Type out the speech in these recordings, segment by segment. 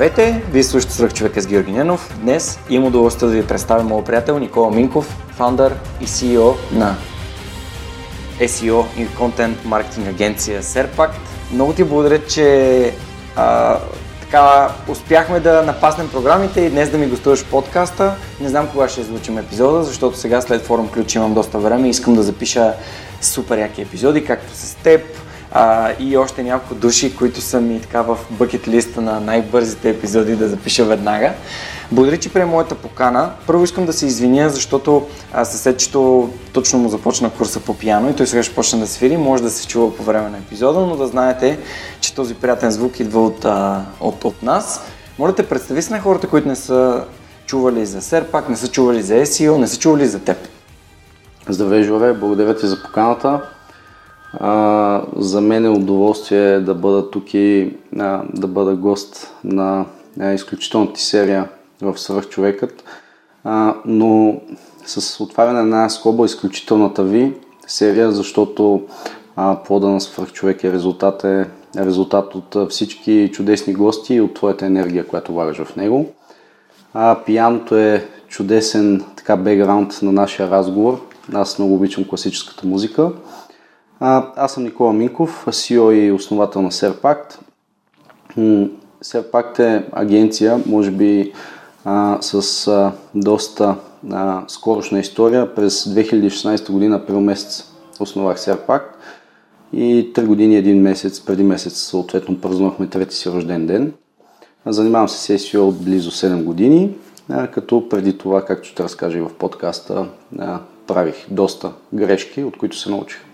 Здравейте, вие слушате Свърх човека с Георги Ненов. Днес имам удоволствие да ви представя моят приятел Никола Минков, фаундър и CEO на SEO и контент маркетинг агенция Serpact. Много ти благодаря, че а, така успяхме да напаснем програмите и днес да ми гостуваш подкаста. Не знам кога ще излучим епизода, защото сега след форум ключ имам доста време и искам да запиша супер яки епизоди, както с теб, а, и още няколко души, които са ми така в бъкет листа на най-бързите епизоди да запиша веднага. Благодаря, че прие моята покана. Първо искам да се извиня, защото съседчето точно му започна курса по пиано и той сега ще почне да свири. Може да се чува по време на епизода, но да знаете, че този приятен звук идва от, от, от нас. Моля те, представи се на хората, които не са чували за Серпак, не са чували за SEO, не са чували за теб. Здравей, Жоре, благодаря ти за поканата. А, за мен е удоволствие да бъда тук и а, да бъда гост на а, изключителната ти серия в Свърхчовекът. А, но с отваряне на скоба изключителната ви серия, защото а, плода на Свърхчовек е резултат, е резултат от всички чудесни гости и от твоята енергия, която влагаш в него. А, пияното е чудесен така бекграунд на нашия разговор. Аз много обичам класическата музика. Аз съм Никола Минков, CEO и основател на Серпакт. Серпакт е агенция, може би а, с а, доста а, скорошна история. През 2016 година, април месец, основах Серпакт и 3 години 1 месец, преди месец съответно празнувахме трети си рожден ден. Занимавам се с SEO от близо 7 години, а, като преди това, както ще разкажа и в подкаста, а, правих доста грешки, от които се научих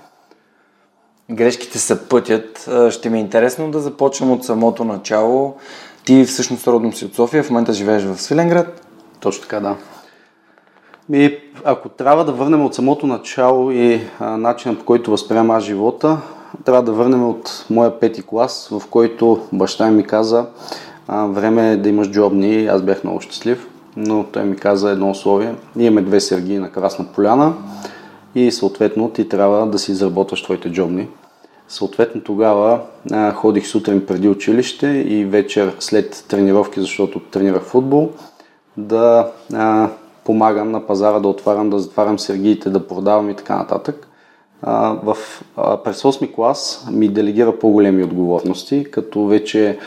грешките са пътят. Ще ми е интересно да започнем от самото начало. Ти всъщност родом си от София, в момента живееш в Свиленград. Точно така, да. И ако трябва да върнем от самото начало и начина по който възприема аз живота, трябва да върнем от моя пети клас, в който баща ми каза а, време е да имаш джобни. Аз бях много щастлив, но той ми каза едно условие. Имаме две сергии на Красна поляна и съответно ти трябва да си изработваш твоите джобни. Съответно тогава а, ходих сутрин преди училище и вечер след тренировки, защото тренирах футбол, да а, помагам на пазара да отварям, да затварям сергиите, да продавам и така нататък. А, в, а, през 8 клас ми делегира по-големи отговорности, като вече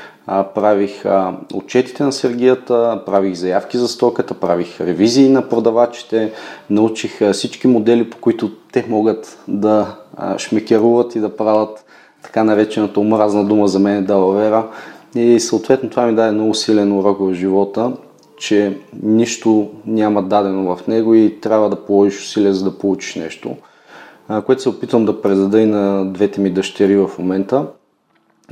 правих отчетите на сергията, правих заявки за стоката, правих ревизии на продавачите, научих всички модели, по които те могат да шмекеруват и да правят така наречената омразна дума за мен е далавера. И съответно това ми даде много силен урок в живота, че нищо няма дадено в него и трябва да положиш усилия, за да получиш нещо, което се опитвам да предада и на двете ми дъщери в момента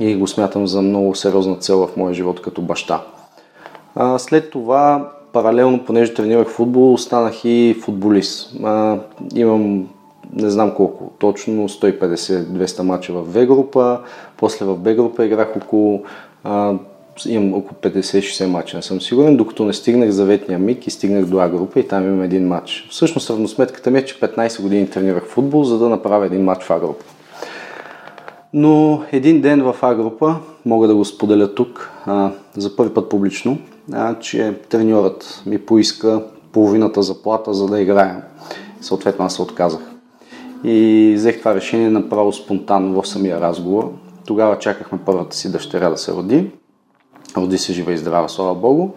и го смятам за много сериозна цел в моя живот като баща. А, след това, паралелно, понеже тренирах футбол, станах и футболист. А, имам не знам колко, точно 150-200 мача в В група, после в Б група играх около а, имам около 50-60 мача, не съм сигурен, докато не стигнах заветния миг и стигнах до А група и там имам един матч. Всъщност равносметката ми е, че 15 години тренирах футбол, за да направя един матч в А група. Но един ден в А група, мога да го споделя тук, а, за първи път публично, а, че треньорът ми поиска половината заплата, за да играем. Съответно аз се отказах. И взех това решение направо спонтанно в самия разговор. Тогава чакахме първата си дъщеря да се роди. Роди се жива и здрава, слава Богу.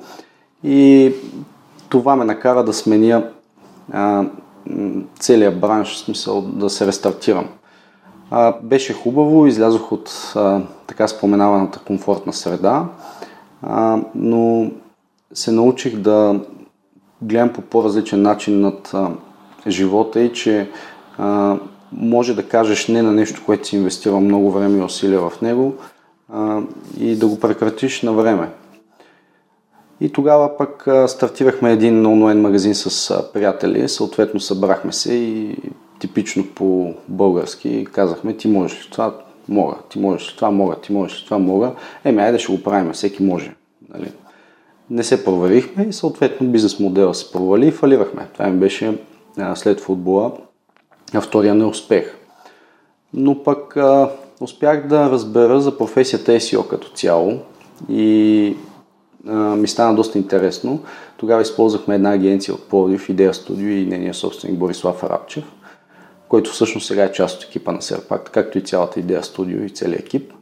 И това ме накара да сменя а, целият бранш, в смисъл да се рестартирам. А, беше хубаво, излязох от а, така споменаваната комфортна среда, а, но се научих да гледам по по-различен начин над а, живота и че а, може да кажеш не на нещо, което си инвестира много време и усилия в него а, и да го прекратиш на време. И тогава пък стартирахме един онлайн магазин с приятели, съответно събрахме се и типично по български казахме ти можеш ли това, мога, ти можеш ли това, мога, ти можеш ли това, мога. Еми, айде ще го правим, всеки може. Нали? Не се проверихме и съответно бизнес модела се провали и фалирахме. Това ми беше а, след футбола а втория неуспех. Но пък а, успях да разбера за професията SEO като цяло и а, ми стана доста интересно. Тогава използвахме една агенция от Пловдив, Идея Студио и нейния собственик Борислав Арабчев, който всъщност сега е част от екипа на Серпак, както и цялата Идея Студио и целият екип.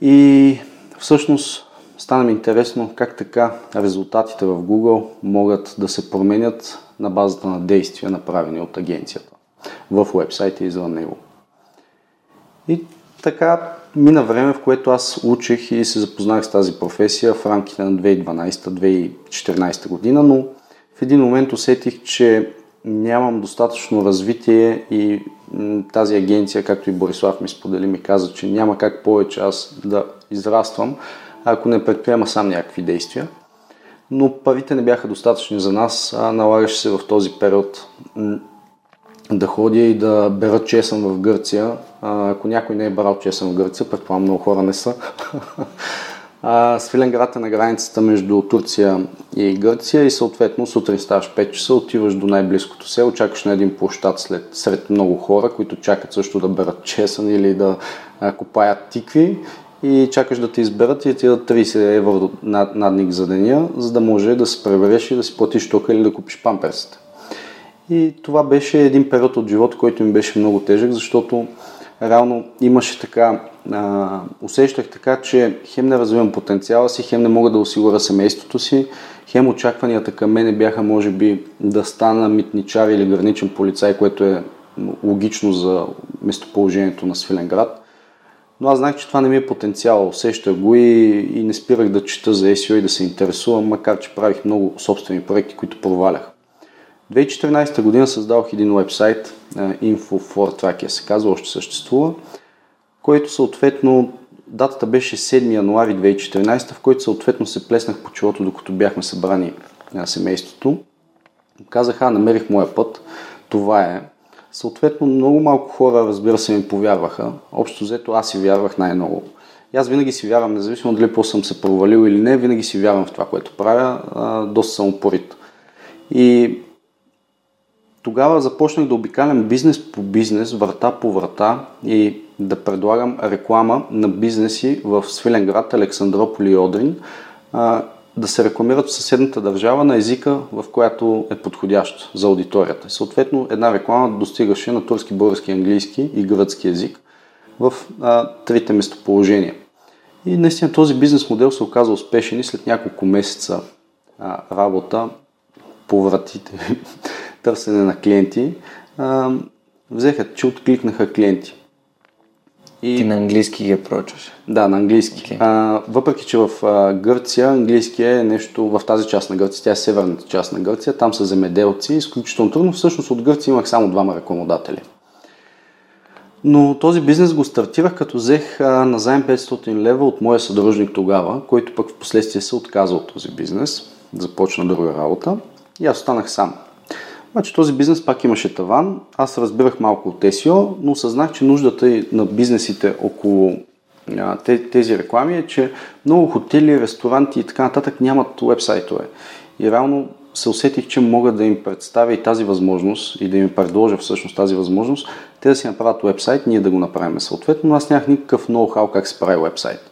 И всъщност стана ми интересно как така резултатите в Google могат да се променят на базата на действия, направени от агенцията в вебсайта и извън него. И така мина време, в което аз учих и се запознах с тази професия в рамките на 2012-2014 година, но в един момент усетих, че нямам достатъчно развитие и тази агенция, както и Борислав ми сподели, ми каза, че няма как повече аз да израствам, ако не предприема сам някакви действия. Но парите не бяха достатъчни за нас, а налагаше се в този период да ходя и да бера чесън в Гърция. ако някой не е брал чесън в Гърция, предполагам много хора не са. Свиленград е на границата между Турция и Гърция и съответно сутрин ставаш 5 часа, отиваш до най-близкото село, чакаш на един площад след, сред много хора, които чакат също да берат чесън или да копаят тикви и чакаш да те изберат и ти дадат 30 евро над, надник за деня, за да може да се пребереш и да си платиш тока или да купиш памперсите. И това беше един период от живота, който ми беше много тежък, защото реално имаше така, а, усещах така, че хем не развивам потенциала си, хем не мога да осигуря семейството си, хем очакванията към мене бяха може би да стана митничар или граничен полицай, което е логично за местоположението на Свиленград. Но аз знах, че това не ми е потенциал, усещах го и, и не спирах да чета за SEO и да се интересувам, макар че правих много собствени проекти, които провалях. 2014 година създавах един вебсайт, Info4Tracker се казва, още съществува, който съответно датата беше 7 януари 2014, в който съответно се плеснах по челото, докато бяхме събрани на семейството. Казах, а, намерих моя път, това е. Съответно, много малко хора, разбира се, ми повярваха. Общо взето аз си вярвах най-много. И аз винаги си вярвам, независимо дали по съм се провалил или не, винаги си вярвам в това, което правя. А, доста съм упорит. И тогава започнах да обикалям бизнес по бизнес, врата по врата и да предлагам реклама на бизнеси в Свиленград, Александрополи и Одрин, да се рекламират в съседната държава на езика, в която е подходящ за аудиторията. Съответно, една реклама достигаше на турски, български, английски и гръцки език в а, трите местоположения. И наистина този бизнес модел се оказа успешен и след няколко месеца а, работа по вратите търсене на клиенти, а, взеха, че откликнаха клиенти. И... Ти на английски ги прочваш? Да, на английски. Okay. А, въпреки, че в а, Гърция английски е нещо в тази част на Гърция, тя е северната част на Гърция, там са земеделци, изключително трудно. Всъщност от Гърция имах само двама рекламодатели. Но този бизнес го стартирах, като взех а, на заем 500 лева от моя съдружник тогава, който пък в последствие се отказа от този бизнес, започна друга работа и аз останах сам. Значи този бизнес пак имаше таван. Аз разбирах малко от SEO, но осъзнах, че нуждата на бизнесите около тези реклами е, че много хотели, ресторанти и така нататък нямат вебсайтове. И реално се усетих, че мога да им представя и тази възможност и да им предложа всъщност тази възможност, те да си направят вебсайт, ние да го направим съответно, но аз нямах никакъв ноу-хау как се прави вебсайт.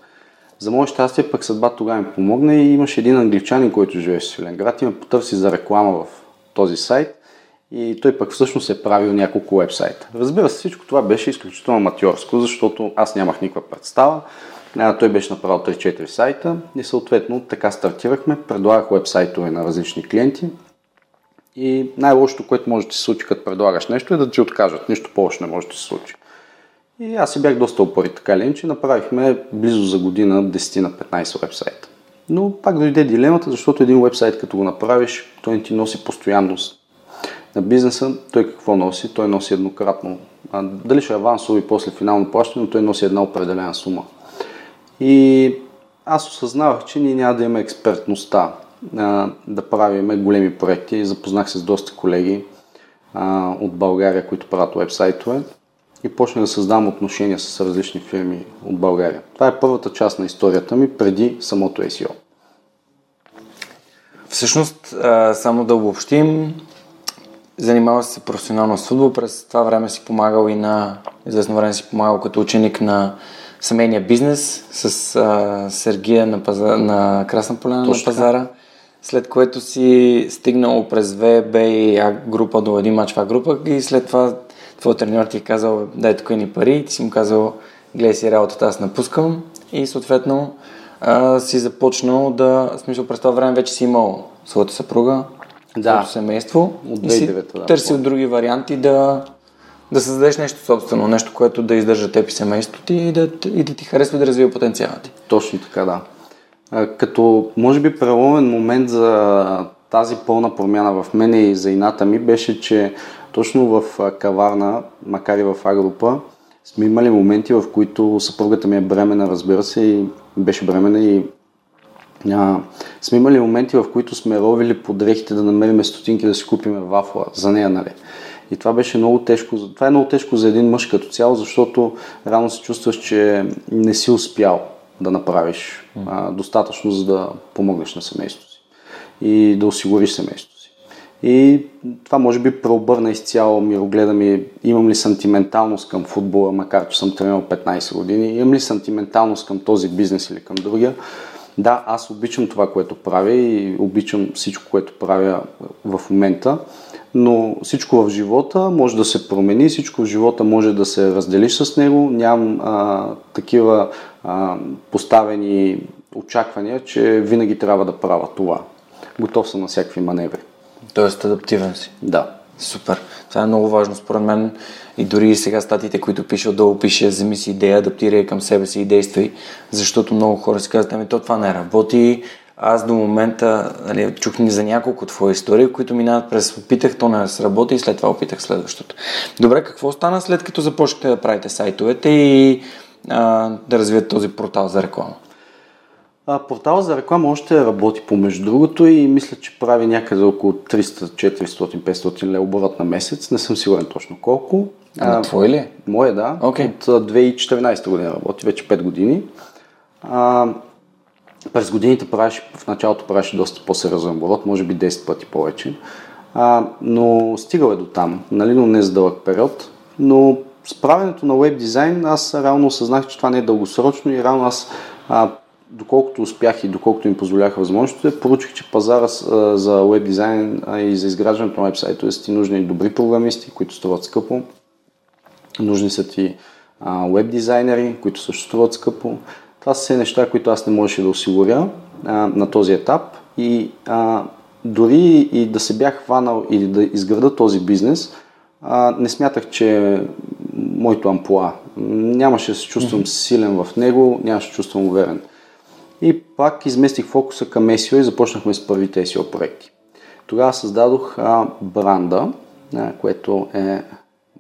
За мое щастие пък съдба тогава ми помогна и имаше един англичанин, който живееше в Свиленград и ме потърси за реклама в този сайт и той пък всъщност е правил няколко вебсайта. Разбира се, всичко това беше изключително аматьорско, защото аз нямах никаква представа. Той беше направил 3-4 сайта и съответно така стартирахме. Предлагах вебсайтове на различни клиенти и най-лошото, което може да се случи, като предлагаш нещо, е да ти откажат. Нищо повече не може да се случи. И аз си бях доста опори така или че направихме близо за година 10 на 15 вебсайта. Но пак дойде дилемата, защото един вебсайт като го направиш, той не ти носи постоянност на бизнеса, той какво носи? Той носи еднократно. А, дали ще е авансово и после финално плащане, но той носи една определена сума. И аз осъзнавах, че ние няма да имаме експертността а, да правиме големи проекти. Запознах се с доста колеги а, от България, които правят вебсайтове и почнах да създавам отношения с различни фирми от България. Това е първата част на историята ми преди самото SEO. Всъщност, само да обобщим, занимава се професионално с футбол, през това време си помагал и на, известно време си помагал като ученик на семейния бизнес с а, Сергия на, паза, на Красна поляна на пазара, след което си стигнал през ВБ и А група до един матч в А група и след това твой треньор ти е казал дай тук ни пари. И ти си му казал гледай си работата, аз напускам. И съответно а, си започнал да, в смисъл през това време вече си имал своята съпруга, да. семейство От и си да, търсил други варианти да, да създадеш нещо собствено, нещо, което да издържа теб и семейството ти и да, и да ти харесва да развива потенциала ти. Точно така, да. А, като, може би, преломен момент за тази пълна промяна в мене и за ината ми беше, че точно в каварна, макар и в А-група, сме имали моменти, в които съпругата ми е бремена, разбира се, и беше бремена и а, сме имали моменти, в които сме ровили по дрехите да намерим стотинки да си купим вафла за нея, нали. И това беше много тежко. Това е много тежко за един мъж като цяло, защото рано се чувстваш, че не си успял да направиш а, достатъчно, за да помогнеш на семейството си и да осигуриш семейството си. И това може би преобърна изцяло мирогледа ми. Имам ли сантименталност към футбола, макар че съм тренирал 15 години? Имам ли сантименталност към този бизнес или към другия? Да, аз обичам това, което правя и обичам всичко, което правя в момента, но всичко в живота може да се промени, всичко в живота може да се разделиш с него. Нямам а, такива а, поставени очаквания, че винаги трябва да правя това. Готов съм на всякакви маневри. Тоест адаптивен си. Да. Супер. Това е много важно според мен. И дори сега статите, които пише отдолу, пише вземи си идея, адаптирай към себе си и действай, защото много хора си казват, ами то това не работи. Аз до момента нали, чух ни за няколко твои истории, които минават през опитах, то не сработи и след това опитах следващото. Добре, какво стана след като започнахте да правите сайтовете и а, да развият този портал за реклама? А, портал за реклама още работи помежду другото и мисля, че прави някъде около 300, 400, 500 лева оборот на месец. Не съм сигурен точно колко. А, а твой ли? Мое, да. Okay. От 2014 година работи, вече 5 години. А, през годините правиш, в началото правиш доста по-сериозен оборот, може би 10 пъти повече. А, но стигал е до там, нали, но не за дълъг период. Но с правенето на веб дизайн аз реално осъзнах, че това не е дългосрочно и реално аз а, доколкото успях и доколкото им позволяха възможностите, поручих, че пазара за веб дизайн и за изграждането на веб-сайтове са ти нужни добри програмисти, които струват скъпо. Нужни са ти веб дизайнери, които също струват скъпо. Това са все неща, които аз не можеше да осигуря а, на този етап и а, дори и да се бях хванал или да изграда този бизнес, а, не смятах, че моето ампуа. Нямаше да се чувствам силен в него, нямаше да се чувствам уверен. И пак изместих фокуса към SEO и започнахме с първите SEO проекти. Тогава създадох а, бранда, а, което е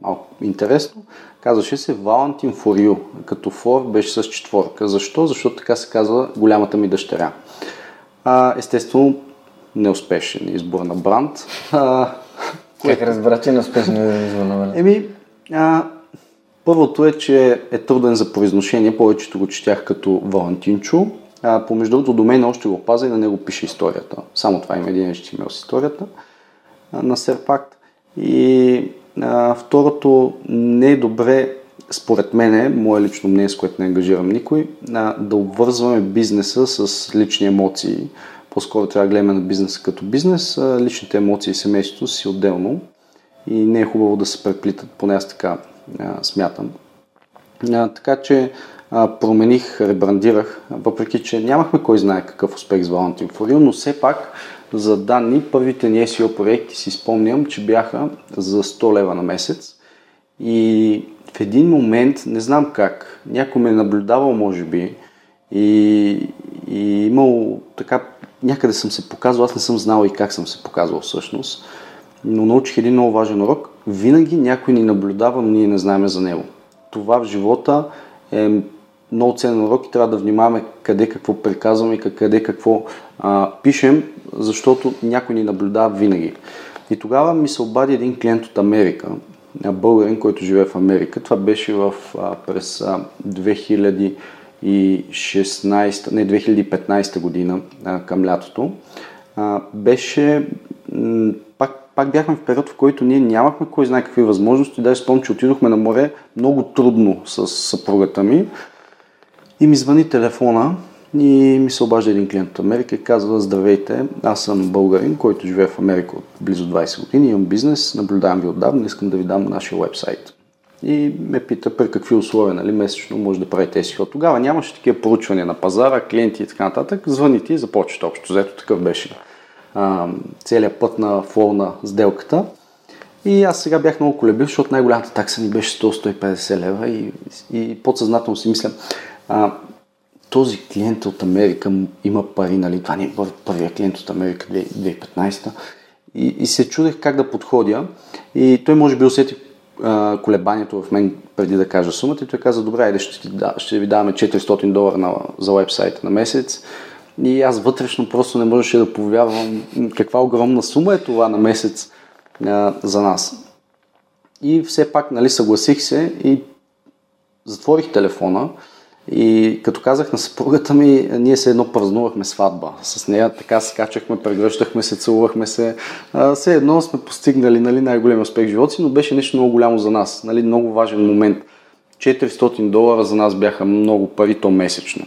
малко интересно. Казваше се Valentin for You, като for беше с четворка. Защо? Защото така се казва голямата ми дъщеря. А, естествено, неуспешен избор на бранд. А, как разбра, че неуспешен избор на бранд? Еми, а, първото е, че е труден за произношение. Повечето го четях като Валентинчо. А, помежду другото, до мен още го паза и на него пише историята. Само това има един HTML с историята а, на Серпакт. И а, второто не е добре, според мен, мое лично мнение, с което не ангажирам никой, а, да обвързваме бизнеса с лични емоции. По-скоро трябва да гледаме на бизнеса като бизнес, а личните емоции и семейството си отделно. И не е хубаво да се преплитат, поне аз така а, смятам. А, така че промених, ребрандирах, въпреки че нямахме кой знае какъв успех с Valentin You, но все пак за данни първите ни SEO проекти си спомням, че бяха за 100 лева на месец и в един момент, не знам как, някой ме е наблюдавал може би и, и имал така, някъде съм се показвал, аз не съм знал и как съм се показвал всъщност, но научих един много важен урок. Винаги някой ни наблюдава, но ние не знаем за него. Това в живота е много ценен урок и трябва да внимаваме къде какво приказваме и къде какво а, пишем, защото някой ни наблюдава винаги. И тогава ми се обади един клиент от Америка, българин, който живее в Америка. Това беше в, а, през а, 2016, не 2015 година а, към лятото. А, беше м- пак, пак бяхме в период, в който ние нямахме кой знае какви възможности. Даже спомням, че отидохме на море много трудно с съпругата ми. И ми звъни телефона и ми се обажда един клиент от Америка и казва, здравейте, аз съм българин, който живее в Америка от близо 20 години, имам бизнес, наблюдавам ви отдавна, искам да ви дам нашия вебсайт. И ме пита при какви условия нали, месечно може да правите SEO. Тогава нямаше такива поручвания на пазара, клиенти и така нататък. Звъните и започвате общо. Зато такъв беше а, целият път на флоу сделката. И аз сега бях много колебив, защото най-голямата такса ми беше 100-150 лева и, и подсъзнателно си мисля, а, този клиент от Америка има пари, нали? Това не е първият клиент от Америка 2015 и, и се чудех как да подходя. И той може би усети а, колебанието в мен преди да кажа сумата и той каза, добре, айде ще, да, ще ви даваме 400 долара на, за вебсайта на месец. И аз вътрешно просто не можеше да повярвам каква огромна сума е това на месец а, за нас. И все пак, нали, съгласих се и затворих телефона и като казах на съпругата ми, ние се едно празнувахме сватба. С нея така скачахме, прегръщахме се, целувахме се. А, все едно сме постигнали нали, най-големия успех в живота си, но беше нещо много голямо за нас. Нали, много важен момент. 400 долара за нас бяха много пари, то месечно.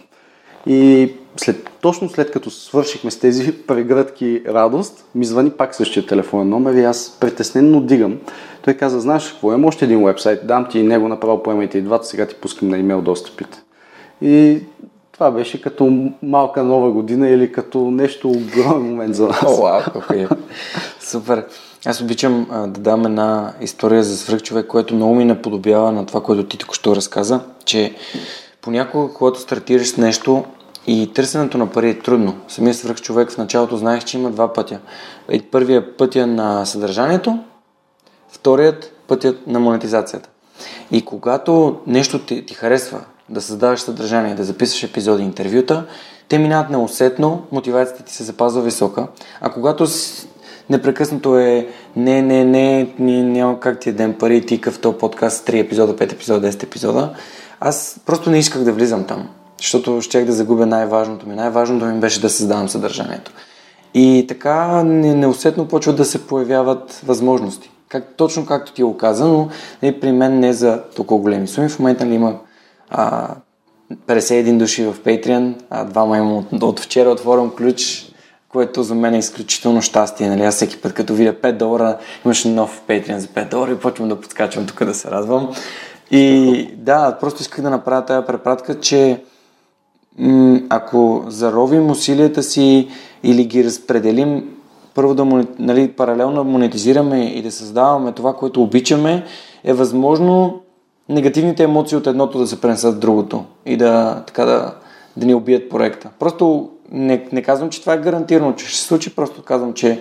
И след, точно след като свършихме с тези прегръдки радост, ми звъни пак същия телефонен номер и аз притеснено дигам. Той каза, знаеш какво, имам още един вебсайт, дам ти и него направо, поемайте и двата, сега ти пускам на имейл достъпите. И това беше като малка нова година или като нещо огромен момент за нас. О, вау, okay. Супер. Аз обичам а, да дам една история за свръхчовек, което много ми наподобява на това, което ти току-що разказа, че понякога, когато стартираш с нещо и търсенето на пари е трудно. Самия свръхчовек в началото знаех, че има два пътя. Първият пътя на съдържанието, вторият пътят на монетизацията. И когато нещо ти, ти харесва, да създаваш съдържание, да записваш епизоди, интервюта, те минават неусетно, мотивацията ти се запазва висока, а когато непрекъснато е не, не, не, не няма как ти е ден пари, ти в този подкаст 3 епизода, 5 епизода, 10 епизода, аз просто не исках да влизам там, защото щях да загубя най-важното ми. Най-важното ми беше да създавам съдържанието. И така неусетно почват да се появяват възможности. Как, точно както ти е оказа, но нали, при мен не за толкова големи суми. В момента ли има а, 51 души в Patreon, а двама имам от, от вчера отворям ключ, което за мен е изключително щастие. Нали? Аз всеки път, като видя 5 долара, имаш нов Patreon за 5 долара и почвам да подскачам тук да се радвам. И да, просто исках да направя тази препратка, че м- ако заровим усилията си или ги разпределим, първо да нали, паралелно монетизираме и да създаваме това, което обичаме, е възможно негативните емоции от едното да се пренесат в другото и да, така да, да ни убият проекта. Просто не, не казвам, че това е гарантирано, че ще се случи, просто казвам, че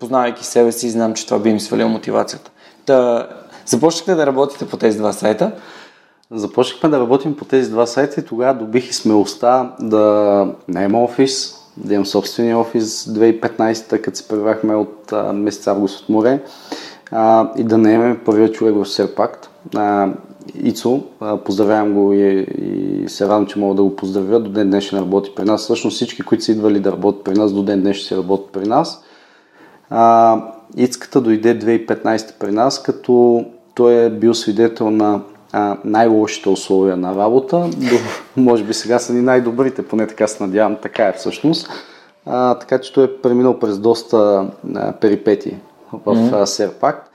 познавайки себе си, знам, че това би ми свалило мотивацията. Та, започнахте да работите по тези два сайта. Започнахме да работим по тези два сайта и тогава добих и смелостта да наема офис, да имам собствения офис 2015, като се преврахме от а, месец август от море а, и да наемем първият човек в Серпакт. Ицо, поздравявам го и, и се радвам, че мога да го поздравя. До ден днешен работи при нас. Всъщност всички, които са идвали да работят при нас, до ден днес ще работят при нас. А, Ицката дойде 2015 при нас, като той е бил свидетел на а, най-лошите условия на работа. До, може би сега са ни най-добрите, поне така се надявам, така е всъщност. А, така че той е преминал през доста а, перипети в mm-hmm. Серпакт.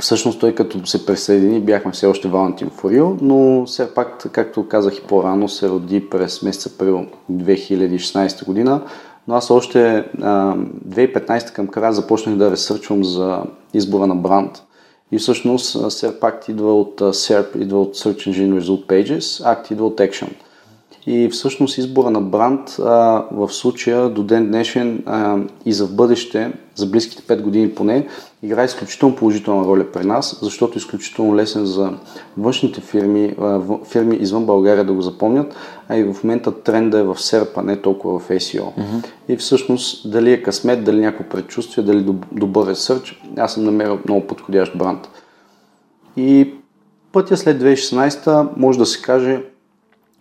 Всъщност той като се присъедини, бяхме все още Валентин Форил, но все пак, както казах и по-рано, се роди през месец април 2016 година. Но аз още а, 2015 към края започнах да ресърчвам за избора на бранд. И всъщност SERP идва от SERP, идва от Search Engine Result Pages, Act идва от Action. И всъщност избора на бранд а, в случая до ден днешен а, и за в бъдеще, за близките 5 години поне, играе изключително положителна роля при нас, защото е изключително лесен за външните фирми, фирми извън България да го запомнят, а и в момента тренда е в SERP, а не толкова в SEO. Mm-hmm. И всъщност дали е късмет, дали някакво предчувствие, дали добър ресърч, аз съм намерил много подходящ бранд. И пътя след 2016 може да се каже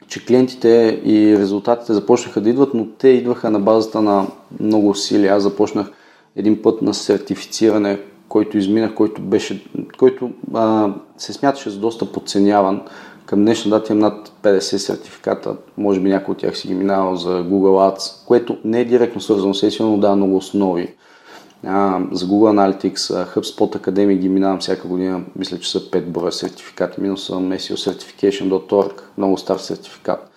че клиентите и резултатите започнаха да идват, но те идваха на базата на много усилия. Аз започнах един път на сертифициране, който изминах, който, беше, който а, се смяташе за доста подценяван. Към днешна дата имам над 50 сертификата, може би някой от тях си ги минавал за Google Ads, което не е директно свързано с SEO, но дава много основи а, за Google Analytics, HubSpot Academy ги минавам всяка година. Мисля, че са 5 броя сертификати. Минал съм SEO Certification.org, много стар сертификат.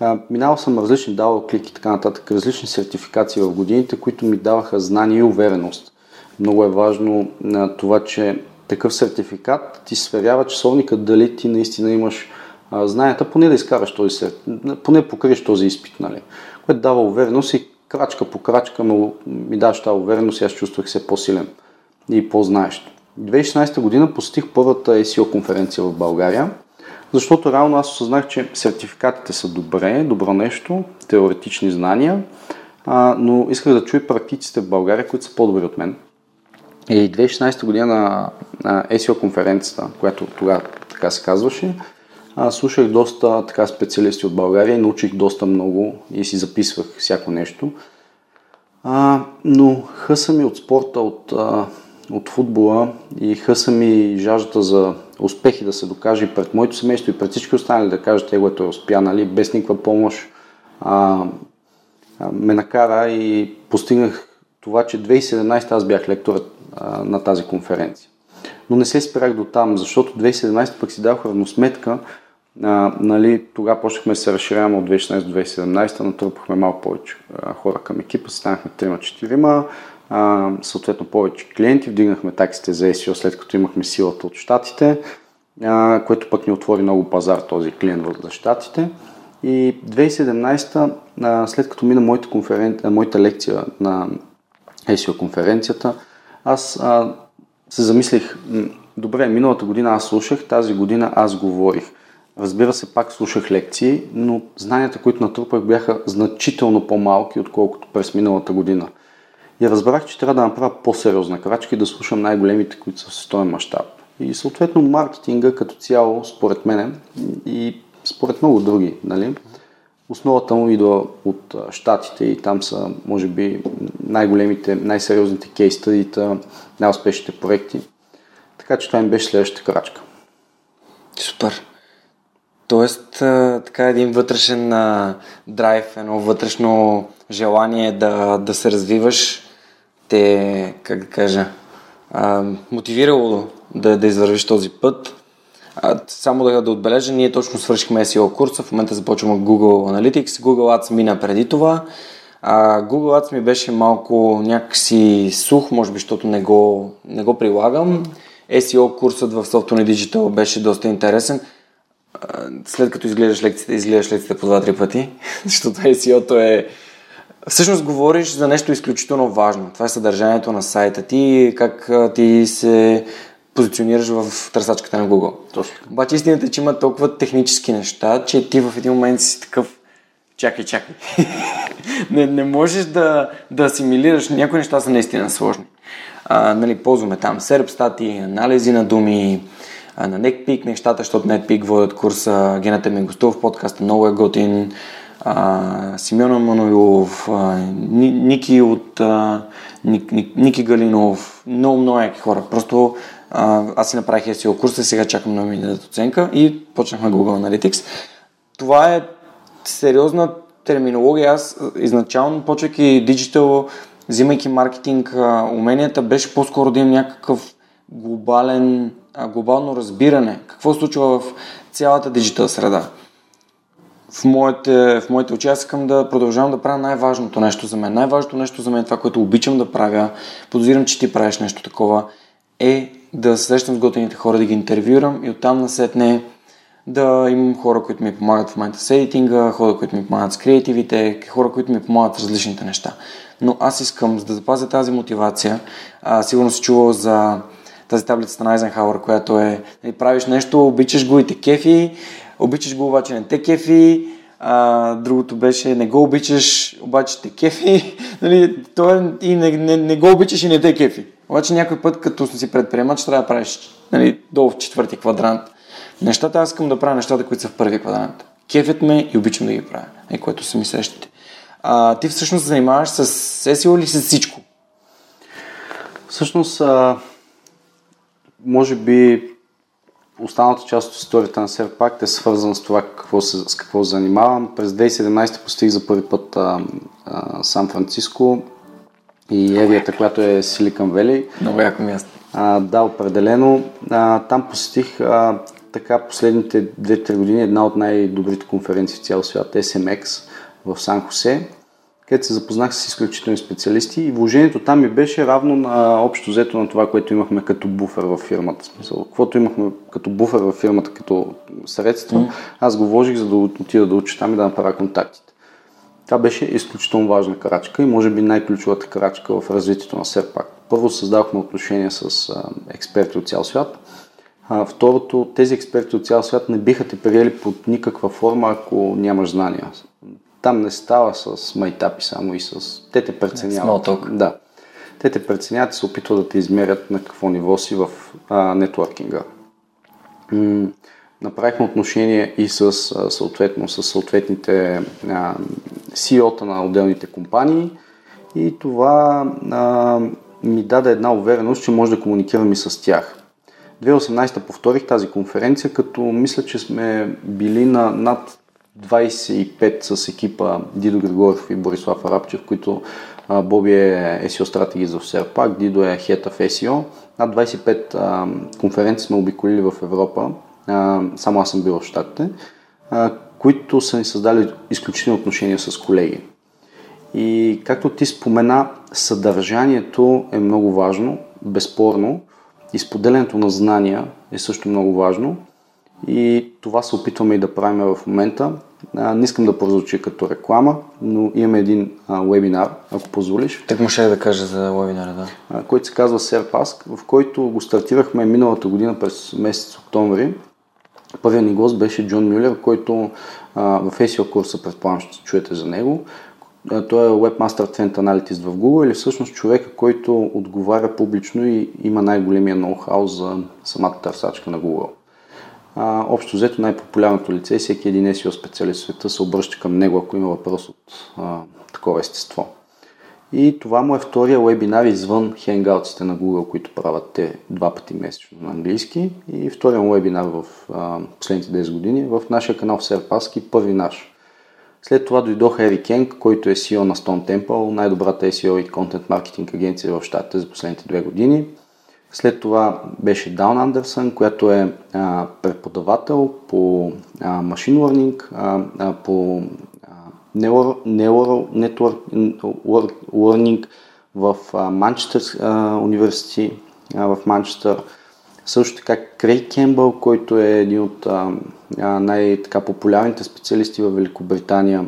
А, минал съм различни дал клики така нататък, различни сертификации в годините, които ми даваха знание и увереност. Много е важно на това, че такъв сертификат ти сверява часовника дали ти наистина имаш а, знанията, поне да изкараш този сертификат, поне покриеш този изпит, нали? което дава увереност и крачка по крачка ми, ми даш тази увереност и аз чувствах се по-силен и по-знаещ. 2016 година посетих първата SEO конференция в България, защото реално аз осъзнах, че сертификатите са добре, добро нещо, теоретични знания, а, но исках да чуя практиците в България, които са по-добри от мен. И 2016 година на, SEO конференцията, която тогава така се казваше, аз слушах доста така специалисти от България научих доста много и си записвах всяко нещо. А, но хъса ми от спорта, от, а, от футбола и хъса ми жаждата за успехи да се докаже пред моето семейство и пред всички останали да кажат егото е успя, нали, без никаква помощ, а, ме накара и постигнах това, че 2017 аз бях лекторът а, на тази конференция. Но не се спрях до там, защото 2017 пък си дах равносметка, а, нали, тогава почнахме да се разширяваме от 2016 до 2017, натрупахме малко повече а, хора към екипа, станахме 3-4, съответно повече клиенти, вдигнахме таксите за SEO след като имахме силата от щатите, а, което пък ни отвори много пазар този клиент за щатите. И 2017, а, след като мина моята, конферен... моята лекция на SEO конференцията, аз а, се замислих, добре, миналата година аз слушах, тази година аз говорих. Разбира се, пак слушах лекции, но знанията, които натрупах, бяха значително по-малки, отколкото през миналата година. И разбрах, че трябва да направя по-сериозна крачка и да слушам най-големите, които са в световен мащаб. И съответно маркетинга като цяло, според мен и според много други, нали? Основата му идва от щатите и там са, може би, най-големите, най-сериозните кейс стадита, най-успешните проекти. Така че това ми беше следващата крачка. Супер. Тоест, така един вътрешен драйв, едно вътрешно желание да, да се развиваш, те, как да кажа, а, мотивирало да, да извървиш този път. А, само да, да отбележа, ние точно свършихме SEO курса, в момента започваме Google Analytics, Google Ads мина преди това. А, Google Ads ми беше малко някакси сух, може би, защото не го, не го прилагам. SEO курсът в Software Digital беше доста интересен след като изгледаш лекцията, изгледаш лекцията по два-три пъти, защото SEO-то е... Всъщност говориш за нещо изключително важно. Това е съдържанието на сайта ти, как ти се позиционираш в търсачката на Google. Точно. Обаче истината е, че има толкова технически неща, че ти в един момент си такъв чакай, чакай. не, не можеш да, да асимилираш. Някои неща са наистина сложни. А, нали, ползваме там серп стати, анализи на думи, на NetPeak нещата, защото NetPeak водят курса, Гената ми гостува в подкаста, много е готин. Симеон Мануилов, Ники от Ники Галинов, много, много яки хора. Просто а, аз си направих SEO курса, сега чакам да ми дадат оценка и почнахме Google Analytics. Това е сериозна терминология. Аз изначално, почвайки диджитал, взимайки маркетинг, уменията беше по-скоро да имам някакъв глобален глобално разбиране какво се случва в цялата диджитал среда. В моите, в моите очи аз искам да продължавам да правя най-важното нещо за мен. Най-важното нещо за мен, това, което обичам да правя, подозирам, че ти правиш нещо такова, е да се срещам с готените хора, да ги интервюрам и оттам насетне да имам хора, които ми помагат в момента с едитинга, хора, които ми помагат с креативите, хора, които ми помагат с различните неща. Но аз искам, да запазя тази мотивация, а, сигурно си чувал за тази таблица на Айзенхауър, която е нали, правиш нещо, обичаш го и те кефи, обичаш го обаче не те кефи, а, другото беше не го обичаш, обаче те кефи, нали, то е, и не, не, не, го обичаш и не те кефи. Обаче някой път, като си предприемач, трябва да правиш нали, долу в четвърти квадрант. Нещата аз искам да правя нещата, които са в първи квадрант. Кефят ме и обичам да ги правя, е, което са ми срещите. А, ти всъщност занимаваш с SEO или с всичко? Всъщност, а, може би останалата част от историята на Серпакт е свързана с това какво се, с какво занимавам. През 2017 постиг за първи път а, а, Сан Франциско и ерията, която е Силикан Вели. Много яко място. А, да, определено. А, там посетих а, така последните 2-3 години една от най-добрите конференции в цял свят, SMX в Сан Хосе където се запознах с изключителни специалисти и вложението там ми беше равно на общо взето на това, което имахме като буфер в фирмата. Смисъл, каквото имахме като буфер в фирмата, като средство, mm. аз го вложих, за да отида да уча там и да направя контактите. Това беше изключително важна крачка и може би най-ключовата крачка в развитието на Серпак. Първо създахме отношения с а, експерти от цял свят. А, второто, тези експерти от цял свят не биха те приели под никаква форма, ако нямаш знания. Там не става с майтапи само и с... Те те преценяват. Да. Те те преценяват и се опитват да те измерят на какво ниво си в а, нетворкинга. М- направихме отношение и с, съответно, с съответните а, CEO-та на отделните компании и това а, ми даде една увереност, че може да комуникирам и с тях. 2018 повторих тази конференция, като мисля, че сме били на над 25 с екипа Дидо Григоров и Борислав Арабчев, които Боби е SEO стратеги за Серпак, Дидо е хета в SEO. Над 25 а, конференции сме обиколили в Европа, а, само аз съм бил в Штатите, а, които са ни създали изключителни отношения с колеги. И както ти спомена, съдържанието е много важно, безспорно, и споделянето на знания е също много важно – и това се опитваме и да правим в момента. Не искам да прозвучи като реклама, но имаме един а, вебинар, ако позволиш. Так може да кажа за вебинара, да. А, който се казва Serpask, в който го стартирахме миналата година през месец октомври. Първият ни гост беше Джон Мюлер, който а, в SEO курса, предполагам, ще чуете за него. Той е Webmaster Trend Analytics в Google или всъщност човека, който отговаря публично и има най-големия ноу-хау за самата търсачка на Google а, общо взето най-популярното лице и всеки един SEO специалист в света се обръща към него, ако има въпрос от а, такова естество. И това му е втория вебинар извън хенгаутсите на Google, които правят те два пъти месечно на английски. И втория му вебинар в а, последните 10 години в нашия канал в Serpaski, първи наш. След това дойдоха Ери Кенг, който е CEO на Stone Temple, най-добрата SEO и контент маркетинг агенция в щатите за последните две години. След това беше Даун Андерсън, която е а, преподавател по а, Machine Learning, а, а, по Neural, Network Learning в Манчестър университет, в Манчестър. Също така Крей Кембъл, който е един от най-популярните специалисти в Великобритания.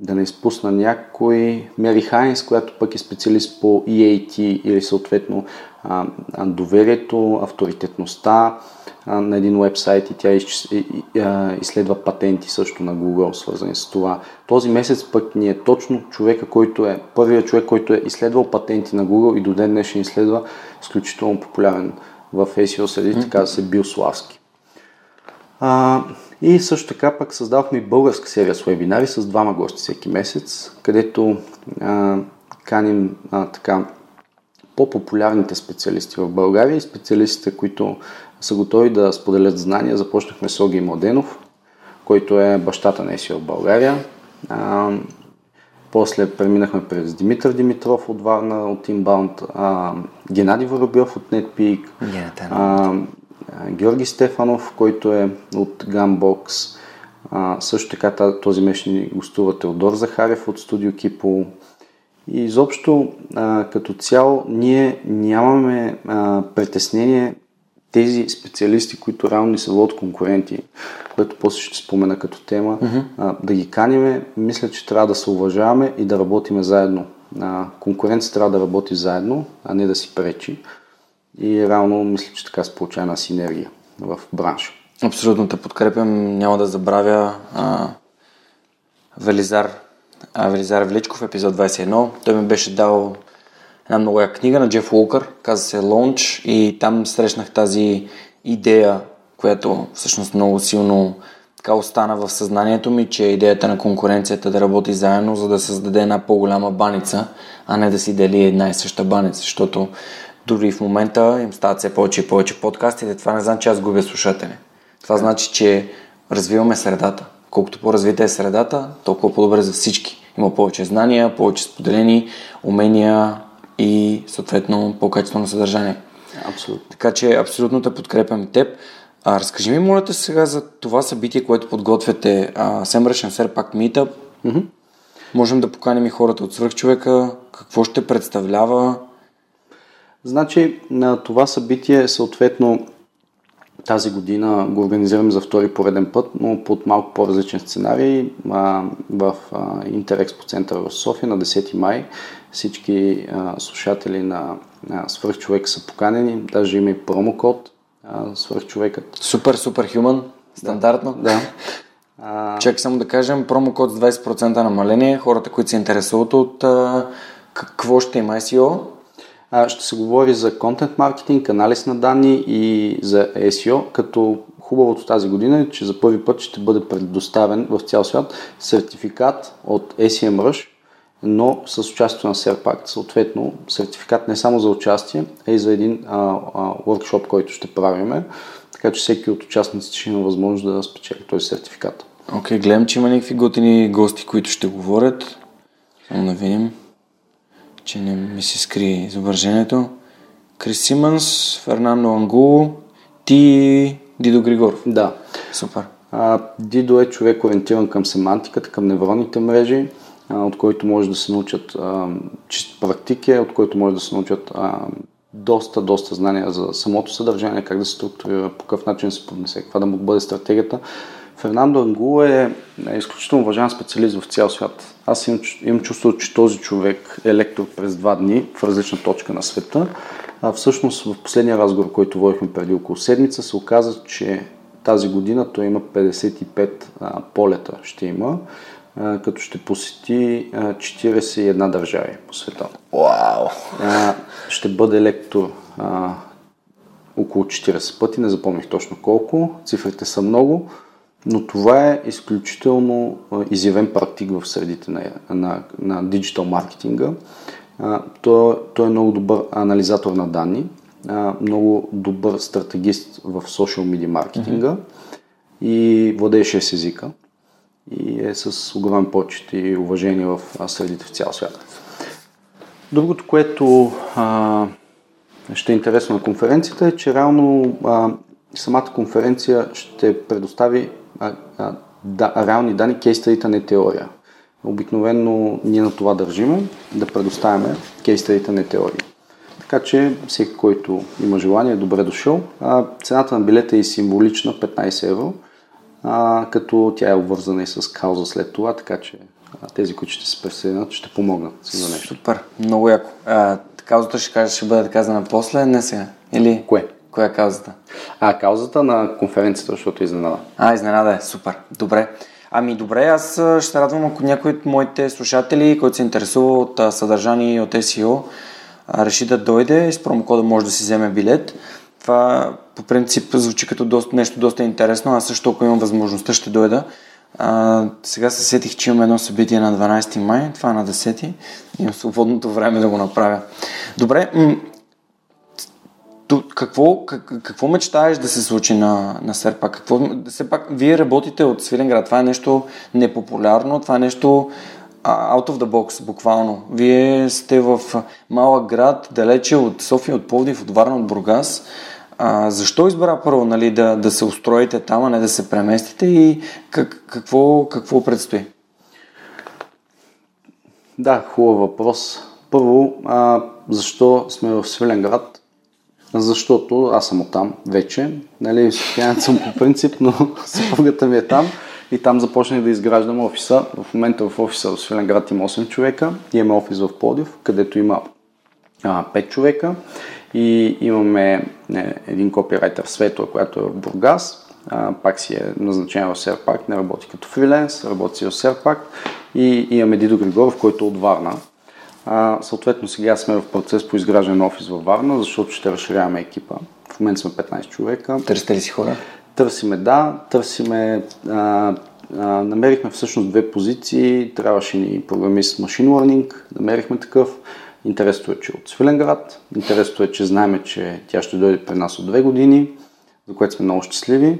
А, да не изпусна някой, Мери Хайнс, която пък е специалист по EAT или съответно а, доверието, авторитетността а, на един вебсайт и тя изч... изследва патенти също на Google, свързани с това. Този месец пък ни е точно човека, който е първият човек, който е изследвал патенти на Google и до ден днешен изследва изключително популярен в SEO среди, така се Бил Славски. А, и също така пък създавахме и българска серия с вебинари с двама гости всеки месец, където а, каним а, така по-популярните специалисти в България и специалистите, които са готови да споделят знания. Започнахме с Оги Младенов, който е бащата на ЕСИ в България. А, после преминахме през Димитър Димитров от Варна, от Inbound, а, Геннади Воробьов от NetPeak, а, Георги Стефанов, който е от Gunbox. А, също така този месец ни гостува Теодор Захарев от Студио Кипо. И изобщо като цяло ние нямаме притеснение тези специалисти, които реално ни се водят конкуренти, което после ще спомена като тема, mm-hmm. а, да ги каниме, мисля, че трябва да се уважаваме и да работиме заедно. А, конкуренция трябва да работи заедно, а не да си пречи. И реално мисля, че така се получава една синергия в бранша. Абсолютно те подкрепям. Няма да забравя а, Велизар, а, Велизар Величков, епизод 21. Той ми беше дал една много яка книга на Джеф Уолкър, каза се Launch и там срещнах тази идея, която всъщност много силно така остана в съзнанието ми, че идеята на конкуренцията да работи заедно, за да създаде една по-голяма баница, а не да си дели една и съща баница, защото дори в момента им стават все повече и повече подкастите, това не знам, че аз губя слушатели. Това значи, че развиваме средата. Колкото по-развита е средата, толкова по-добре за всички. Има повече знания, повече споделени умения и съответно по-качествено съдържание. Абсолютно. Така че абсолютно те подкрепям теб. А, разкажи ми, моля те сега за това събитие, което подготвяте. Семръшен Сер пак Meetup. Mm-hmm. Можем да поканим и хората от свръхчовека. Какво ще представлява? Значи, на това събитие съответно тази година го организираме за втори пореден път, но под малко по-различен сценарий а, в а, Интерекспо център в София на 10 май. Всички а, слушатели на, на Свърхчовек са поканени, даже има и промокод Свърхчовекът. Супер, супер хюман, стандартно. Да. А... Чакай само да кажем, промокод с 20% намаление. Хората, които се интересуват от а, какво ще има SEO, ще се говори за контент маркетинг, анализ на данни и за SEO, като хубавото тази година е, че за първи път ще бъде предоставен в цял свят сертификат от SEMrush, но с участието на Serpact. Съответно, сертификат не само за участие, а и за един а, workshop, който ще правиме, така че всеки от участниците ще има възможност да спечели този сертификат. Окей, okay, гледам, че има някакви готини гости, които ще говорят. Само да видим че не ми се скри изображението. Крис Симънс, Фернандо Ангуло, ти Дидо Григоров. Да. Супер. А, Дидо е човек ориентиран към семантиката, към невронните мрежи, а, от който може да се научат а, чист практики, от който може да се научат а, доста, доста знания за самото съдържание, как да се структурира, по какъв начин се поднесе, каква да му бъде стратегията. Фернандо Ангуло е, е изключително уважаван специалист в цял свят. Аз имам, имам чувство, че този човек е лектор през два дни в различна точка на света. А всъщност в последния разговор, който водихме преди около седмица, се оказа, че тази година той има 55 а, полета ще има, а, като ще посети а, 41 държави по света. Вау! А, ще бъде лектор около 40 пъти, не запомних точно колко, цифрите са много. Но това е изключително изявен практик в средите на, на, на диджитал маркетинга. Той, той е много добър анализатор на данни, много добър стратегист в social media маркетинга mm-hmm. и владее 6 езика и е с огромен почет и уважение в средите в цял свят. Другото, което а, ще е интересно на конференцията е, че реално а, самата конференция ще предостави а, а, да, реални данни, кейстадита, не теория. Обикновено ние на това държим, да предоставяме кейстадита, не теория. Така че всеки, който има желание, е добре дошъл. А, цената на билета е символична 15 евро, а, като тя е обвързана и с кауза след това, така че а, тези, които ще се присъединят, ще помогнат за нещо. Супер, много яко. А, каузата ще кажа, ще бъде казана после, не сега. Или? Кое? Коя е каузата? А, каузата на конференцията, защото е изненада. А, изненада е, супер. Добре. Ами добре, аз ще радвам, ако някой от моите слушатели, който се интересува от съдържание и от SEO, реши да дойде с промокода може да си вземе билет. Това по принцип звучи като доста, нещо доста интересно. Аз също, ако имам възможността, ще дойда. А, сега се сетих, че имам едно събитие на 12 май, това е на 10. Имам свободното време да го направя. Добре, м- какво, как, какво мечтаеш да се случи на, на Серпа? Какво, все пак, вие работите от Свиленград. Това е нещо непопулярно, това е нещо out of the box, буквално. Вие сте в малък град, далече от София, от Пловдив, от Варна, от Бургас. А, защо избра първо нали, да, да се устроите там, а не да се преместите и как, какво, какво предстои? Да, хубав въпрос. Първо, а, защо сме в Свиленград? Защото аз съм оттам вече. Нали, софиянец съм по принцип, но съпругата ми е там. И там започнах да изграждам офиса. В момента в офиса в Свиленград има 8 човека. Имаме офис в Плодив, където има а, 5 човека. И имаме не, един копирайтер Светла, която е в Бургас. А, пак си е назначен в Серпак, не работи като фриленс, работи си в Серпак. И имаме Дидо Григоров, който е от Варна. А, съответно сега сме в процес по изграждане на офис във Варна, защото ще разширяваме екипа. В момента сме 15 човека. Търсите ли си хора? Търсиме, да. Търсиме, а, а, намерихме всъщност две позиции. Трябваше ни програмист Machine Learning. Намерихме такъв. Интересното е, че от Свиленград. Интересното е, че знаеме, че тя ще дойде при нас от две години, за което сме много щастливи.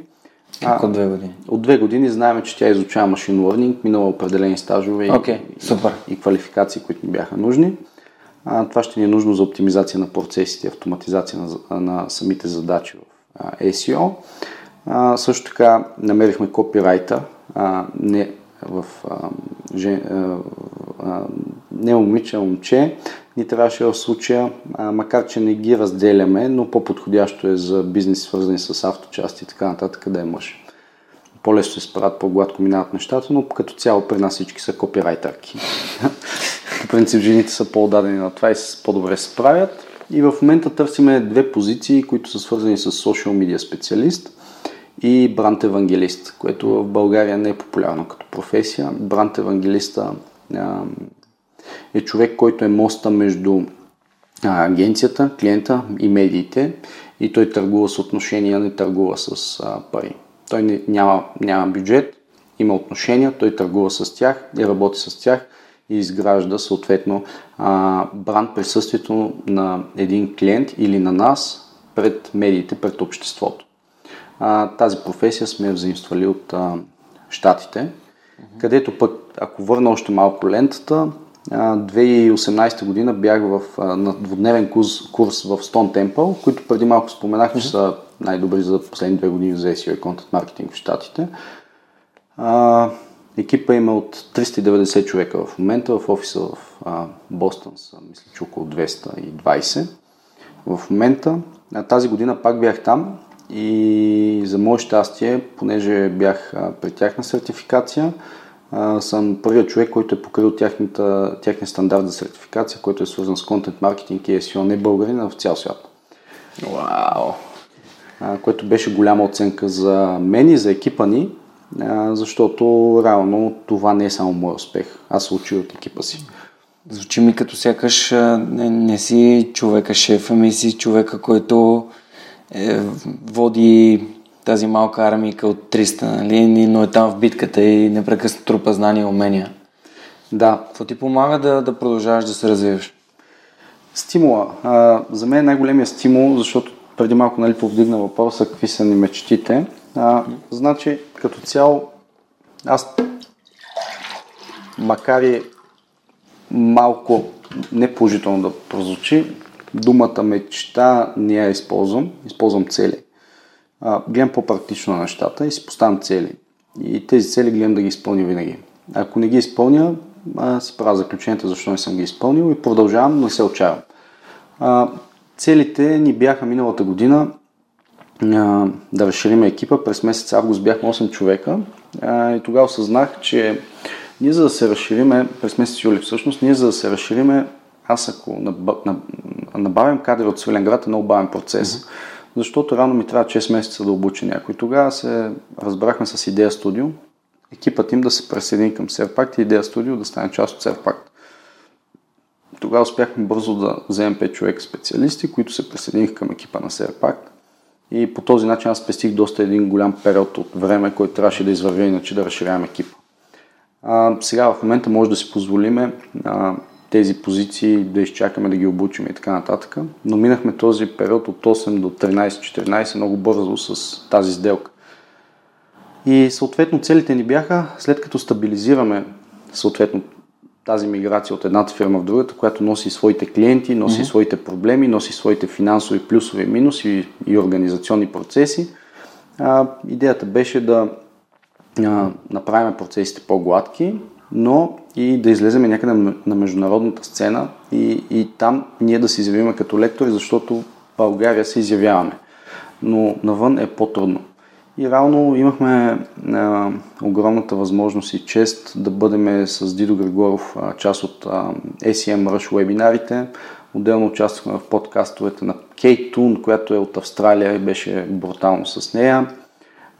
Как от две години? От две години знаем, че тя изучава Machine Learning, минала определени стажове okay, и, супер. и квалификации, които ни бяха нужни. А, това ще ни е нужно за оптимизация на процесите, автоматизация на, на самите задачи в SEO. А, също така намерихме копирайта, а, не в а, жен, а, а, не момиче, а момче. Ни трябваше в случая, а, макар че не ги разделяме, но по-подходящо е за бизнес, свързани с авточасти и така нататък, да е мъж. По-лесно се справят, по-гладко минават нещата, но като цяло при нас всички са копирайтърки. В принцип жените са по-дадени на това и по-добре се справят. И в момента търсиме две позиции, които са свързани с social media специалист и бранд евангелист, което в България не е популярно като професия. Бранд евангелиста е човек, който е моста между агенцията, клиента и медиите и той търгува с отношения, не търгува с пари. Той не, няма, няма бюджет, има отношения, той търгува с тях и работи с тях и изгражда съответно а, бранд присъствието на един клиент или на нас пред медиите, пред обществото. А, тази професия сме взаимствали от а, mm-hmm. където пък, ако върна още малко лентата, 2018 година бях в, на двудневен курс, курс в Stone Temple, които преди малко споменах, че са най-добри за последни две години за SEO и Content Marketing в Штатите. А, екипа има от 390 човека в момента, в офиса в а, Бостън са, мисля, че около 220 в момента. А, тази година пак бях там и за мое щастие, понеже бях а, при тях на сертификация, а, съм първият човек, който е покрил тяхната, тяхния стандарт за сертификация, който е свързан с контент маркетинг и SEO, не българин, а в цял свят. Вау! А, което беше голяма оценка за мен и за екипа ни, а, защото реално това не е само мой успех. Аз се учи от екипа си. Звучи ми като сякаш не, не си човека шеф, ами си човека, който е, води тази малка армийка от 300, нали? но е там в битката и непрекъснато трупа знания и умения. Да. Това ти помага да, да продължаваш да се развиваш? Стимула. А, за мен е най-големия стимул, защото преди малко нали, повдигна въпроса какви са ни мечтите. А, значи, като цяло, аз, макар и малко неположително да прозвучи, думата мечта не я използвам, използвам цели а, гледам по-практично нещата и си поставям цели. И тези цели гледам да ги изпълня винаги. Ако не ги изпълня, си правя заключението защо не съм ги изпълнил и продължавам, но се отчаявам. Целите ни бяха миналата година а, да разширим екипа. През месец август бяхме 8 човека а, и тогава осъзнах, че ние за да се разшириме, през месец юли всъщност, ние за да се разшириме, аз ако набавям кадри от Свиленград е много бавен процес. Mm-hmm защото рано ми трябва 6 месеца да обуча някой. Тогава се разбрахме с Идея Студио, екипът им да се присъедини към Серпакт и Идея Студио да стане част от Серпакт. Тогава успяхме бързо да вземем 5 човека специалисти, които се присъединиха към екипа на Серпакт. И по този начин аз спестих доста един голям период от време, който трябваше да извървя иначе да разширявам екипа. А, сега в момента може да си позволиме а, тези позиции, да изчакаме да ги обучим и така нататък. Но минахме този период от 8 до 13-14 много бързо с тази сделка. И съответно целите ни бяха, след като стабилизираме съответно тази миграция от едната фирма в другата, която носи своите клиенти, носи mm-hmm. своите проблеми, носи своите финансови плюсови минуси и, и организационни процеси. А, идеята беше да а, направим процесите по-гладки, но и да излеземе някъде на международната сцена и, и там ние да се изявиме като лектори, защото България се изявяваме. Но навън е по-трудно. И реално имахме а, огромната възможност и чест да бъдем с Дидо Григоров а, част от а, ACM Rush вебинарите. Отделно участвахме в подкастовете на Кейт Тун, която е от Австралия и беше брутално с нея.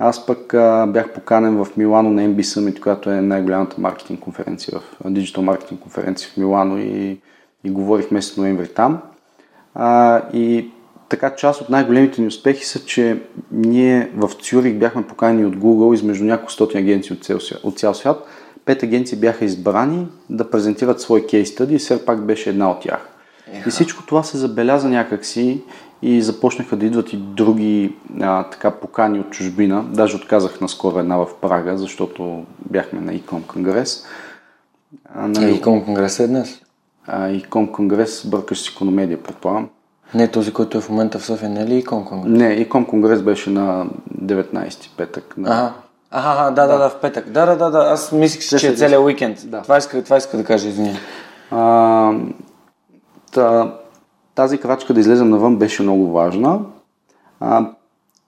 Аз пък а, бях поканен в Милано на MB Summit, която е най-голямата маркетинг конференция, в диджитал маркетинг конференция в Милано и, и говорих месец ноември там. А, и така част от най-големите ни успехи са, че ние в Цюрих бяхме поканени от Google измежду няколко стоти агенции от цял, от цял свят. Пет агенции бяха избрани да презентират свой кейс стъди и все пак беше една от тях. Yeah. И всичко това се забеляза някакси и започнаха да идват и други а, така покани от чужбина. Даже отказах наскоро една в Прага, защото бяхме на ИКОМ конгрес. А, нали... ИКОМ конгрес е днес? А, ИКОМ конгрес бъркаш с икономедия, предполагам. Не, този, който е в момента в София, не е ли ИКОМ конгрес? Не, ИКОМ конгрес беше на 19 петък. На... Ага. Ага, да, да, да, в петък. Да, да, да, да. аз мислих, че е целият уикенд. Да. Това иска, това иска да кажа, извиня. А, та, тази крачка да излезем навън беше много важна. А,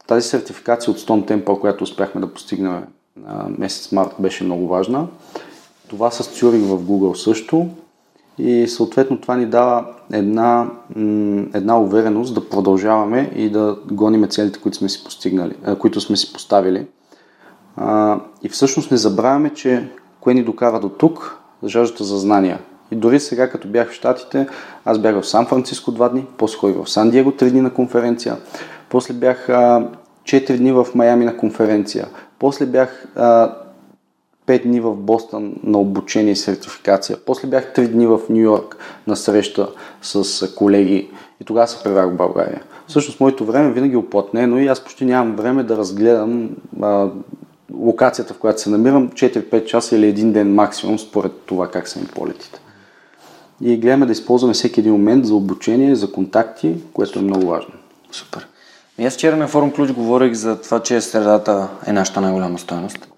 тази сертификация от Stone Temple, която успяхме да постигнем а, месец март, беше много важна. Това с Цюрих в Google също. И съответно това ни дава една, една увереност да продължаваме и да гоним целите, които сме си, постигнали, които сме си поставили. И всъщност не забравяме, че кое ни докара до тук, жаждата за знания. И дори сега, като бях в Штатите, аз бях в Сан Франциско два дни, после ходих в Сан Диего три дни на конференция, после бях 4 дни в Майами на конференция, после бях 5 дни в Бостън на обучение и сертификация. После бях 3 дни в Нью Йорк на среща с колеги и тогава се превях в България. Всъщност моето време винаги е оплътнено и аз почти нямам време да разгледам а, локацията, в която се намирам 4-5 часа или един ден максимум, според това как са ми полетите. И гледаме да използваме всеки един момент за обучение, за контакти, което е много важно. Супер. И аз вчера на форум Ключ говорих за това, че средата е нашата най-голяма стоеност.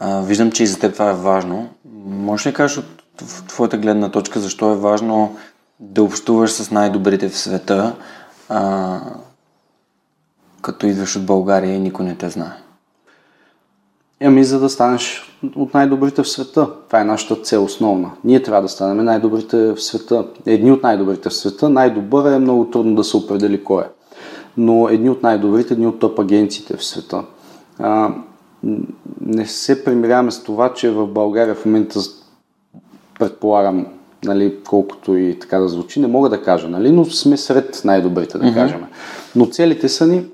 Виждам, че и за теб това е важно. Може ли кажеш от твоята гледна точка защо е важно да общуваш с най-добрите в света, а, като идваш от България и никой не те знае? Ами, за да станеш от най-добрите в света. Това е нашата цел основна. Ние трябва да станем най-добрите в света. Едни от най-добрите в света. Най-добър е много трудно да се определи кой е. Но едни от най-добрите, едни от топ агенциите в света. А, не се примиряваме с това, че в България в момента предполагам, нали, колкото и така да звучи, не мога да кажа, нали, но сме сред най-добрите, да mm-hmm. кажем. Но целите са ни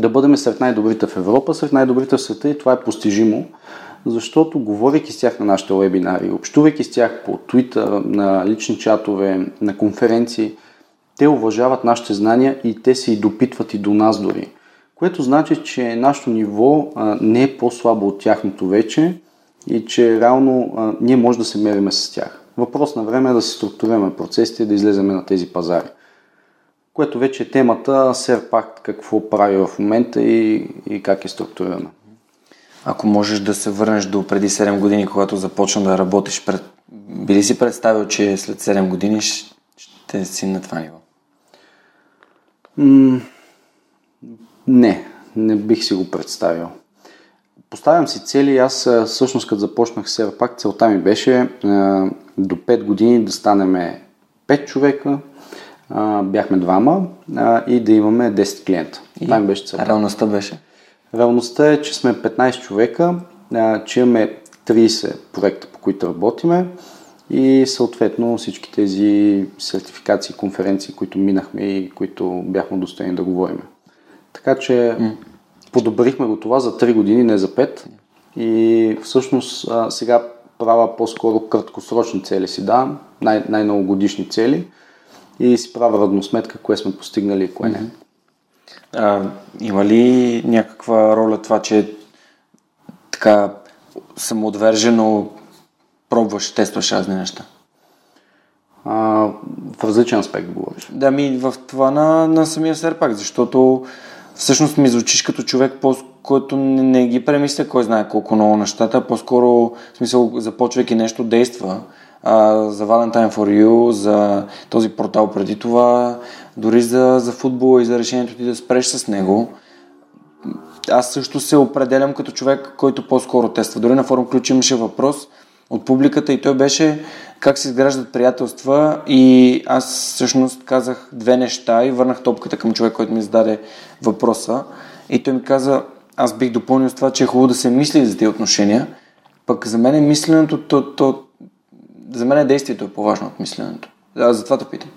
да бъдем сред най-добрите в Европа, сред най-добрите в света и това е постижимо, защото говорейки с тях на нашите вебинари, общувайки с тях по Twitter, на лични чатове, на конференции, те уважават нашите знания и те се и допитват и до нас дори което значи, че нашето ниво а, не е по-слабо от тяхното вече и че реално а, ние може да се мериме с тях. Въпрос на време е да се структурираме процесите и да излеземе на тези пазари. Което вече е темата, все пак какво прави в момента и, и как е структурирана. Ако можеш да се върнеш до преди 7 години, когато започна да работиш, пред... би ли си представил, че след 7 години ще си на това ниво? М- не, не бих си го представил. Поставям си цели аз всъщност като започнах сега пак целта ми беше до 5 години да станем 5 човека, бяхме двама и да имаме 10 клиента. И Това ми беше целта. Реалността беше? Реалността е, че сме 15 човека, че имаме 30 проекта, по които работиме и съответно всички тези сертификации, конференции, които минахме и които бяхме достойни да говорим. Така че mm. подобрихме го това за 3 години, не за 5. И всъщност а, сега правя по-скоро краткосрочни цели си давам, най- най-много годишни цели и си правя равносметка, кое сме постигнали и кое не. А, има ли някаква роля това, че така самоотвержено пробваш, тестваш разни неща? А, в различен аспект говориш. Да, ми в това на, на самия серпак, защото всъщност ми звучиш като човек, който не, не ги премисля кой знае колко много нещата, по-скоро, в смисъл, започвайки нещо, действа. А, за Valentine for You, за този портал преди това, дори за, за футбола и за решението ти да спреш с него. Аз също се определям като човек, който по-скоро тества. Дори на форум ключ имаше въпрос от публиката и той беше как се изграждат приятелства и аз всъщност казах две неща и върнах топката към човек, който ми зададе въпроса и той ми каза, аз бих допълнил с това, че е хубаво да се мисли за тези отношения, пък за мен е мисленето, то, то, за мен е действието е по-важно от мисленето. Да, затова те питам.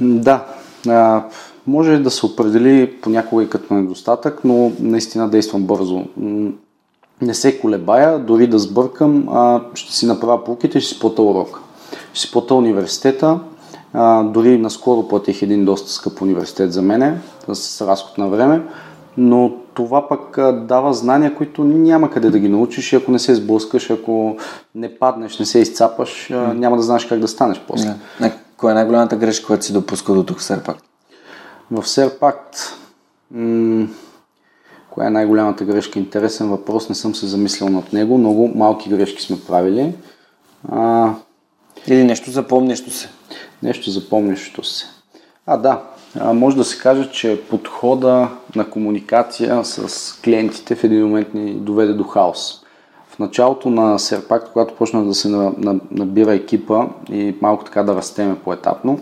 Да, а, може да се определи понякога и като недостатък, но наистина действам бързо. Не се колебая, дори да сбъркам, а, ще си направя полките ще си плата урока. Ще си плата университета, а, дори наскоро платих един доста скъп университет за мене, с разход на време, но това пък дава знания, които няма къде да ги научиш ако не се сблъскаш, ако не паднеш, не се изцапаш, няма да знаеш как да станеш после. Yeah. Коя е най-голямата грешка, която си допускал до тук в Серпакт? В Серпакт, м- коя е най-голямата грешка? Интересен въпрос, не съм се замислял над него. Много малки грешки сме правили. А... Или нещо запомнящо се. Нещо запомнящо се. А, да. Може да се каже, че подхода на комуникация с клиентите в един момент ни доведе до хаос. В началото на Серпакт, когато почна да се набира екипа и малко така да растеме поетапно,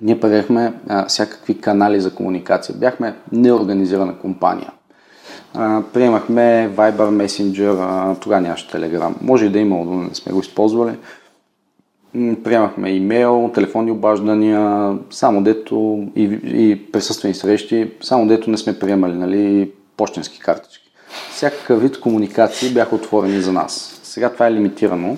ние правихме всякакви канали за комуникация. Бяхме неорганизирана компания. А, приемахме Viber Messenger, тогава нямаше Telegram. Може и да има, но не сме го използвали. Приемахме имейл, телефонни обаждания, само дето и, и присъствени срещи, само дето не сме приемали нали, почтенски картички. Всякакъв вид комуникации бяха отворени за нас. Сега това е лимитирано.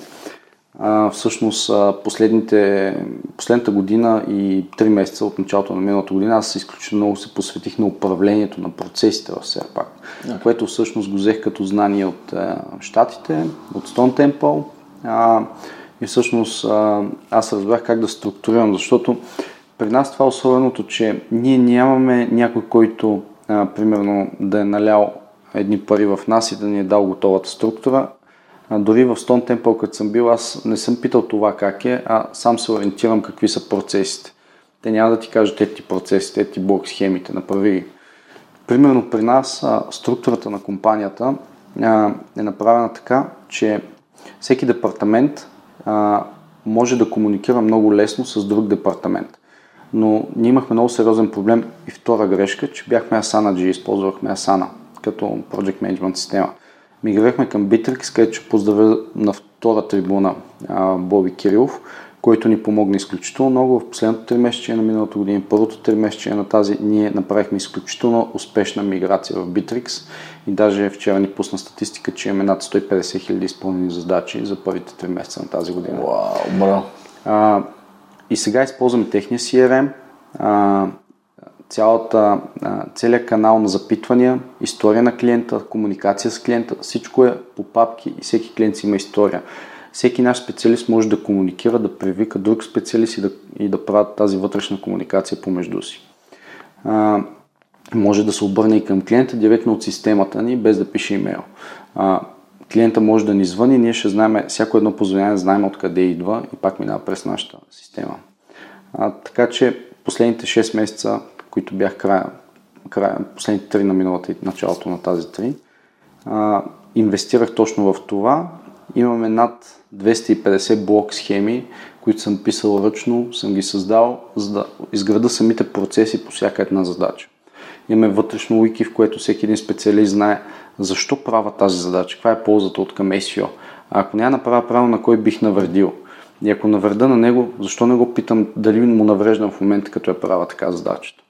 А, всъщност последните, последната година и 3 месеца от началото на миналата година аз изключително много се посветих на управлението на процесите в Серпак, okay. което всъщност го взех като знание от а, Штатите, от Stone Temple а, и всъщност аз разбрах как да структурирам, защото при нас това е особеното, че ние нямаме някой, който а, примерно да е налял едни пари в нас и да ни е дал готовата структура, а, дори в Stone Temple, като съм бил, аз не съм питал това как е, а сам се ориентирам какви са процесите. Те няма да ти кажат ети процесите, ети блок схемите, направи ги. Примерно при нас а, структурата на компанията а, е направена така, че всеки департамент а, може да комуникира много лесно с друг департамент. Но ние имахме много сериозен проблем и втора грешка, че бяхме Asana G, използвахме Asana като Project Management система мигрирахме към Bittrex, където ще поздравя на втора трибуна а, Боби Кирилов, който ни помогна изключително много в последното три месече на миналата година, първото три месече на тази, ние направихме изключително успешна миграция в Bittrex и даже вчера ни пусна статистика, че имаме над 150 хиляди изпълнени задачи за първите три месеца на тази година. Вау, браво! и сега използваме техния CRM, а, цялата, целият канал на запитвания, история на клиента, комуникация с клиента, всичко е по папки и всеки клиент си има история. Всеки наш специалист може да комуникира, да привика друг специалист и да, и да правят тази вътрешна комуникация помежду си. А, може да се обърне и към клиента директно от системата ни, без да пише имейл. А, клиента може да ни звъни, ние ще знаем, всяко едно позвонение знаем откъде идва и пак минава през нашата система. А, така че последните 6 месеца които бях края, края последните три на миналата и началото на тази три, а, инвестирах точно в това. Имаме над 250 блок схеми, които съм писал ръчно, съм ги създал, за да изграда самите процеси по всяка една задача. Имаме вътрешно wiki, в което всеки един специалист знае защо правя тази задача, каква е ползата от към SEO. А ако няма направя правилно, на кой бих навредил. И ако навреда на него, защо не го питам дали му навреждам в момента, като я правя така задачата.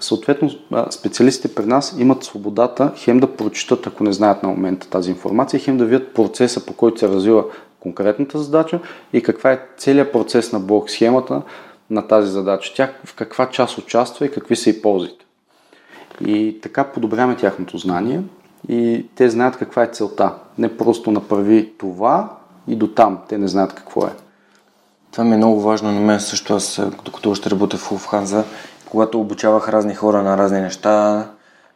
Съответно, специалистите при нас имат свободата хем да прочитат, ако не знаят на момента тази информация, хем да видят процеса, по който се развива конкретната задача и каква е целият процес на блок схемата на тази задача. Тя в каква част участва и какви са и ползите. И така подобряваме тяхното знание и те знаят каква е целта. Не просто направи това и до там. Те не знаят какво е. Това ми е много важно на мен също. Аз, докато още работя в Уфханза, когато обучавах разни хора на разни неща,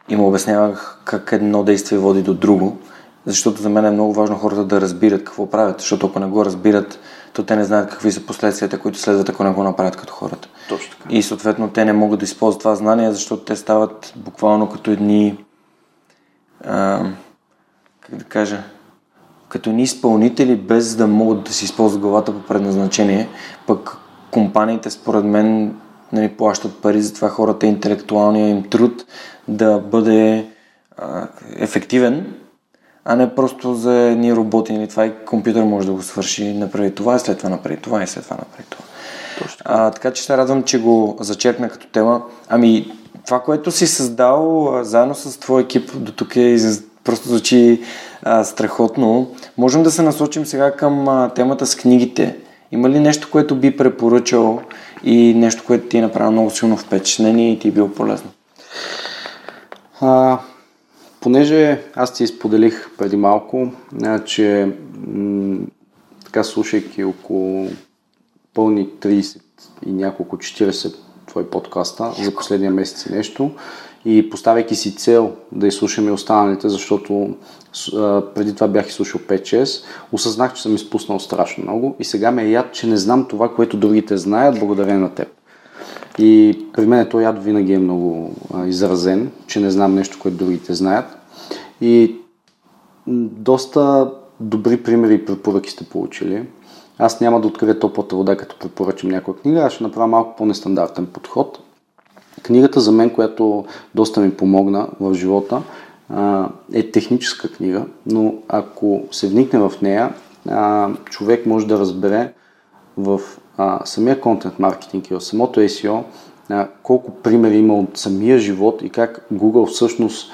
им обяснявах как едно действие води до друго. защото за мен е много важно хората да разбират какво правят, защото ако не го разбират, то те не знаят какви са последствията, които следват, ако не го направят като хората. Точно така. И съответно те не могат да използват това знание, защото те стават буквално като едни, а, как да кажа, като ни изпълнители, без да могат да си използват главата по предназначение, пък компаниите, според мен, нали, плащат пари за това хората, интелектуалния им труд да бъде а, ефективен, а не просто за едни роботи или това и компютър може да го свърши, направи това и след това направи това и след това направи това. Точно. А, така че се радвам, че го зачерпна като тема. Ами, това, което си създал а, заедно с твой екип до тук е просто звучи а, страхотно. Можем да се насочим сега към а, темата с книгите. Има ли нещо, което би препоръчал и нещо, което ти е направило много силно впечатление и ти е било полезно? А, понеже аз ти изподелих преди малко, че м- така слушайки около пълни 30 и няколко 40 твои подкаста за последния месец и нещо и поставяйки си цел да изслушаме останалите, защото преди това бях изслушал 5-6, осъзнах, че съм изпуснал страшно много и сега ме е яд, че не знам това, което другите знаят, благодарение на теб. И при мен този яд винаги е много изразен, че не знам нещо, което другите знаят. И доста добри примери и препоръки сте получили. Аз няма да открия топлата вода, като препоръчам някоя книга, аз ще направя малко по-нестандартен подход. Книгата за мен, която доста ми помогна в живота, е техническа книга, но ако се вникне в нея, човек може да разбере в самия контент маркетинг и в самото SEO колко примери има от самия живот и как Google всъщност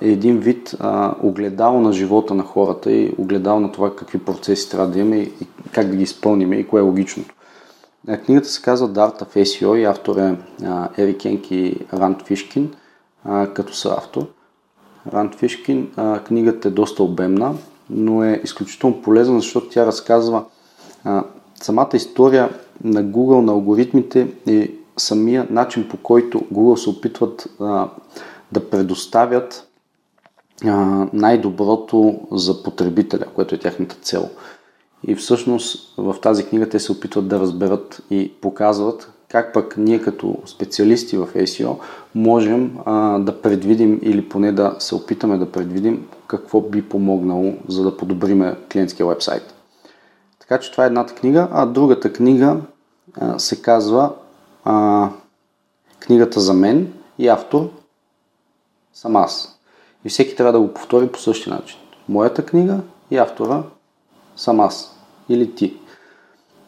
е един вид огледал на живота на хората и огледал на това какви процеси трябва да имаме и как да ги изпълним и кое е логичното. Книгата се казва Дарта в SEO и автор е Ерик Енк и Ранд Фишкин, като са автор. Ранд Фишкин, книгата е доста обемна, но е изключително полезна, защото тя разказва самата история на Google, на алгоритмите и самия начин по който Google се опитват да предоставят най-доброто за потребителя, което е тяхната цел. И всъщност в тази книга те се опитват да разберат и показват как пък ние като специалисти в SEO можем а, да предвидим или поне да се опитаме да предвидим какво би помогнало за да подобриме клиентския вебсайт. Така че това е едната книга, а другата книга а, се казва а, Книгата за мен и автор съм аз. И всеки трябва да го повтори по същия начин. Моята книга и автора съм аз или ти.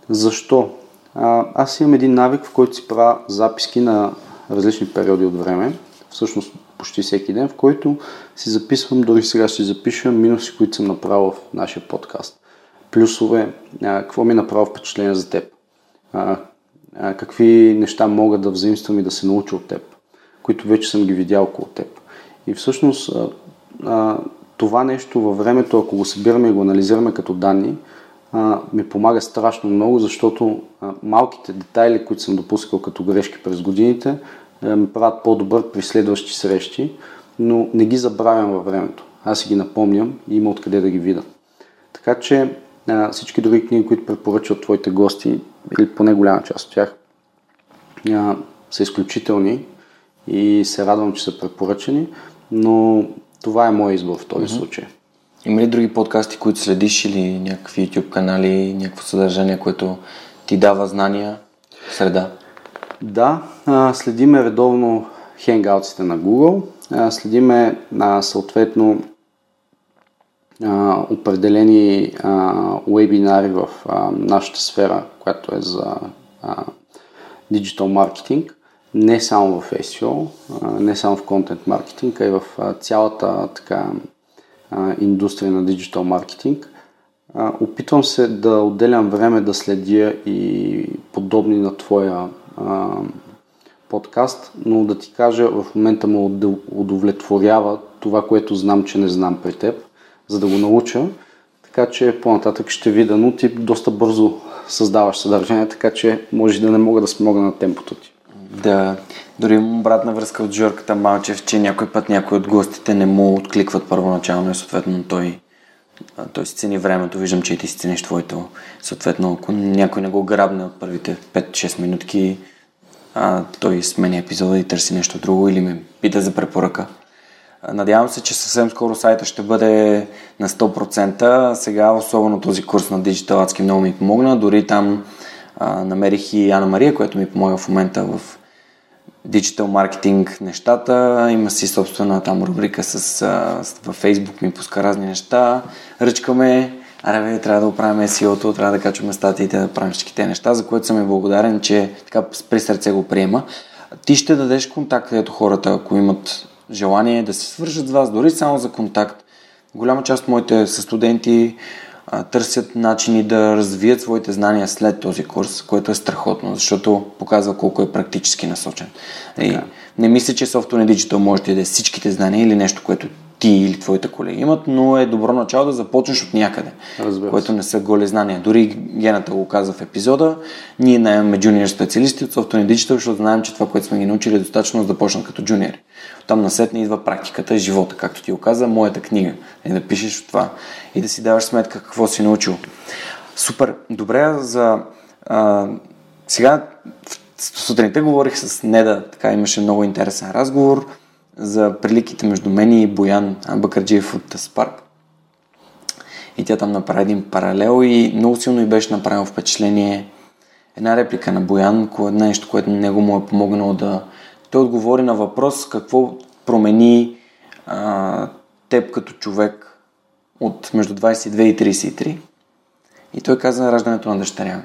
Защо? Аз имам един навик, в който си правя записки на различни периоди от време, всъщност почти всеки ден, в който си записвам, дори сега ще запиша минуси, които съм направил в нашия подкаст. Плюсове, какво ми е направило впечатление за теб, какви неща мога да взаимствам и да се науча от теб, които вече съм ги видял около теб. И всъщност това нещо във времето, ако го събираме и го анализираме като данни, ми помага страшно много, защото малките детайли, които съм допускал като грешки през годините, ми правят по-добър при следващи срещи, но не ги забравям във времето. Аз си ги напомням и има откъде да ги видя. Така че всички други книги, които препоръчват твоите гости, или поне голяма част от тях, са изключителни и се радвам, че са препоръчени, но това е мой избор в този mm-hmm. случай. Има ли други подкасти, които следиш или някакви YouTube канали, някакво съдържание, което ти дава знания, среда? Да, следиме редовно хенгаутсите на Google, следиме съответно определени вебинари в нашата сфера, която е за диджитал маркетинг, не само в SEO, не само в контент маркетинг, а и в цялата така индустрия на диджитал маркетинг. Опитвам се да отделям време да следя и подобни на твоя подкаст, но да ти кажа, в момента му удовлетворява това, което знам, че не знам при теб, за да го науча. Така че по-нататък ще видя, но ти доста бързо създаваш съдържание, така че може да не мога да смогна на темпото ти. Да, дори имам обратна връзка от Жорката Малчев, че някой път някой от гостите не му откликват първоначално и съответно той, той си цени времето. Виждам, че и ти си цениш твоето. Съответно, ако някой не го грабне от първите 5-6 минутки, а, той сменя епизода и търси нещо друго или ме пита за препоръка. Надявам се, че съвсем скоро сайта ще бъде на 100%. Сега, особено този курс на Digital Adski много ми помогна. Дори там а, намерих и Ана Мария, която ми помага в момента в диджитал маркетинг нещата. Има си собствена там рубрика с, а, във Facebook ми пуска разни неща. Ръчкаме, аре бе, трябва да оправим SEO-то, трябва да качваме статиите, да правим всички те неща, за което съм и благодарен, че така при сърце го приема. Ти ще дадеш контакт, където хората, ако имат желание да се свържат с вас, дори само за контакт. Голяма част от моите студенти търсят начини да развият своите знания след този курс, което е страхотно, защото показва колко е практически насочен. И не мисля, че Software Digital може да даде всичките знания или нещо, което ти или твоите колеги имат, но е добро начало да започнеш от някъде, Разбира което не са голи знания. Дори Гената го каза в епизода, ние наемаме джуниор специалисти от Software Digital, защото знаем, че това, което сме ги научили е достатъчно за да почнат като джуниори. Там насетне идва практиката живота, както ти го каза, моята книга. И да пишеш от това и да си даваш сметка какво си научил. Супер. Добре, за... А, сега сутринта говорих с Неда, така имаше много интересен разговор за приликите между мен и Боян Бакарджиев от Спарк. И тя там направи един паралел и много силно и беше направено впечатление една реплика на Боян, нещо, което него му е помогнало да... Той отговори на въпрос какво промени а, теб като човек от между 22 и 33. И той каза раждането на дъщеря ми.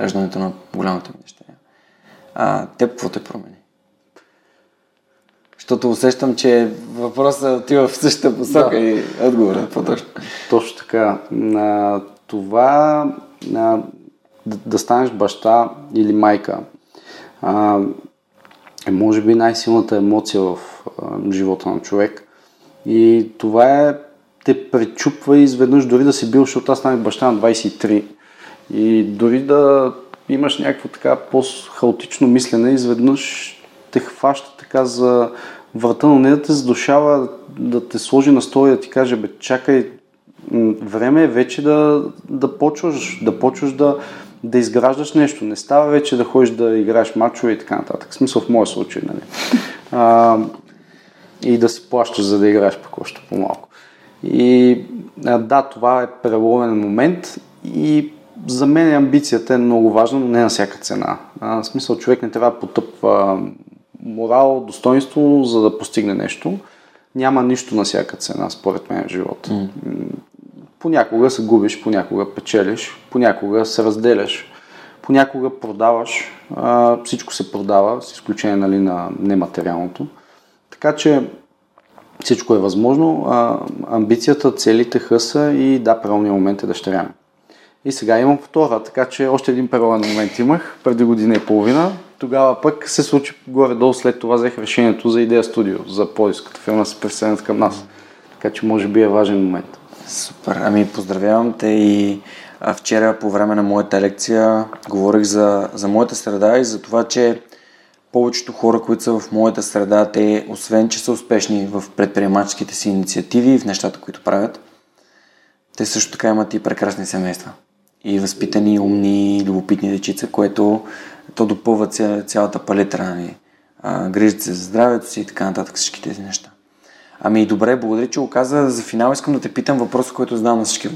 Раждането на голямата ми дъщеря. А теб какво те промени? Защото усещам, че въпросът отива в същата посока да. и отговорът е по-точно. Точно така. А, това а, да, да станеш баща или майка а, е може би най-силната емоция в а, живота на човек. И това е те пречупва изведнъж дори да си бил, защото аз станах баща на 23 и дори да имаш някакво така по-хаотично мислене, изведнъж те хваща така за врата, но не да те задушава, да те сложи на стола и да ти каже, бе, чакай, време е вече да, да почваш, да почваш да, да изграждаш нещо. Не става вече да ходиш да играеш мачове и така нататък. В смисъл в моя случай, нали? А, и да си плащаш, за да играеш пък още по-малко. И да, това е преломен момент и за мен амбицията е много важна, но не на всяка цена. А, в смисъл, човек не трябва да потъпва морал, достоинство, за да постигне нещо. Няма нищо на всяка цена, според мен, в живота. Mm. Понякога се губиш, понякога печелиш, понякога се разделяш, понякога продаваш. А, всичко се продава, с изключение нали, на нематериалното. Така че всичко е възможно. А, амбицията, целите, хъса и да, правилният момент е дъщеря ми. И сега имам втора, така че още един перален момент имах преди година и половина. Тогава пък се случи горе-долу след това взех решението за идея студио, за поиск, като филма се присъединят към нас. Така че може би е важен момент. Супер. Ами поздравявам те и а, вчера по време на моята лекция говорих за, за моята среда и за това, че повечето хора, които са в моята среда, те, освен че са успешни в предприемаческите си инициативи и в нещата, които правят, те също така имат и прекрасни семейства и възпитани, умни, любопитни дечица, което то допълва ця, цялата палитра. Нали? грижат се за здравето си и така нататък всички тези неща. Ами добре, благодаря, че го каза. За финал искам да те питам въпрос, който задавам на всички.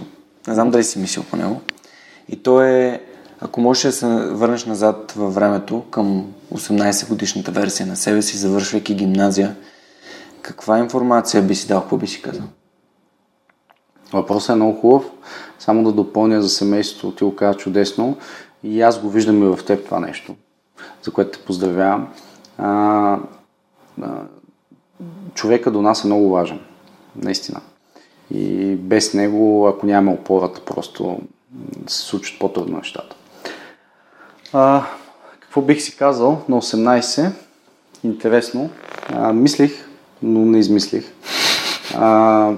Не знам дали си мислил по него. И то е, ако можеш да се върнеш назад във времето към 18 годишната версия на себе си, завършвайки гимназия, каква информация би си дал, какво би си казал? Въпросът е много хубав. Само да допълня за семейството, ти го каза чудесно. И аз го виждам и в теб това нещо, за което те поздравявам. А, а, човека до нас е много важен, наистина. И без него, ако нямаме опората, просто се случат по-трудно нещата. А, какво бих си казал на 18? Интересно. А, мислих, но не измислих. А,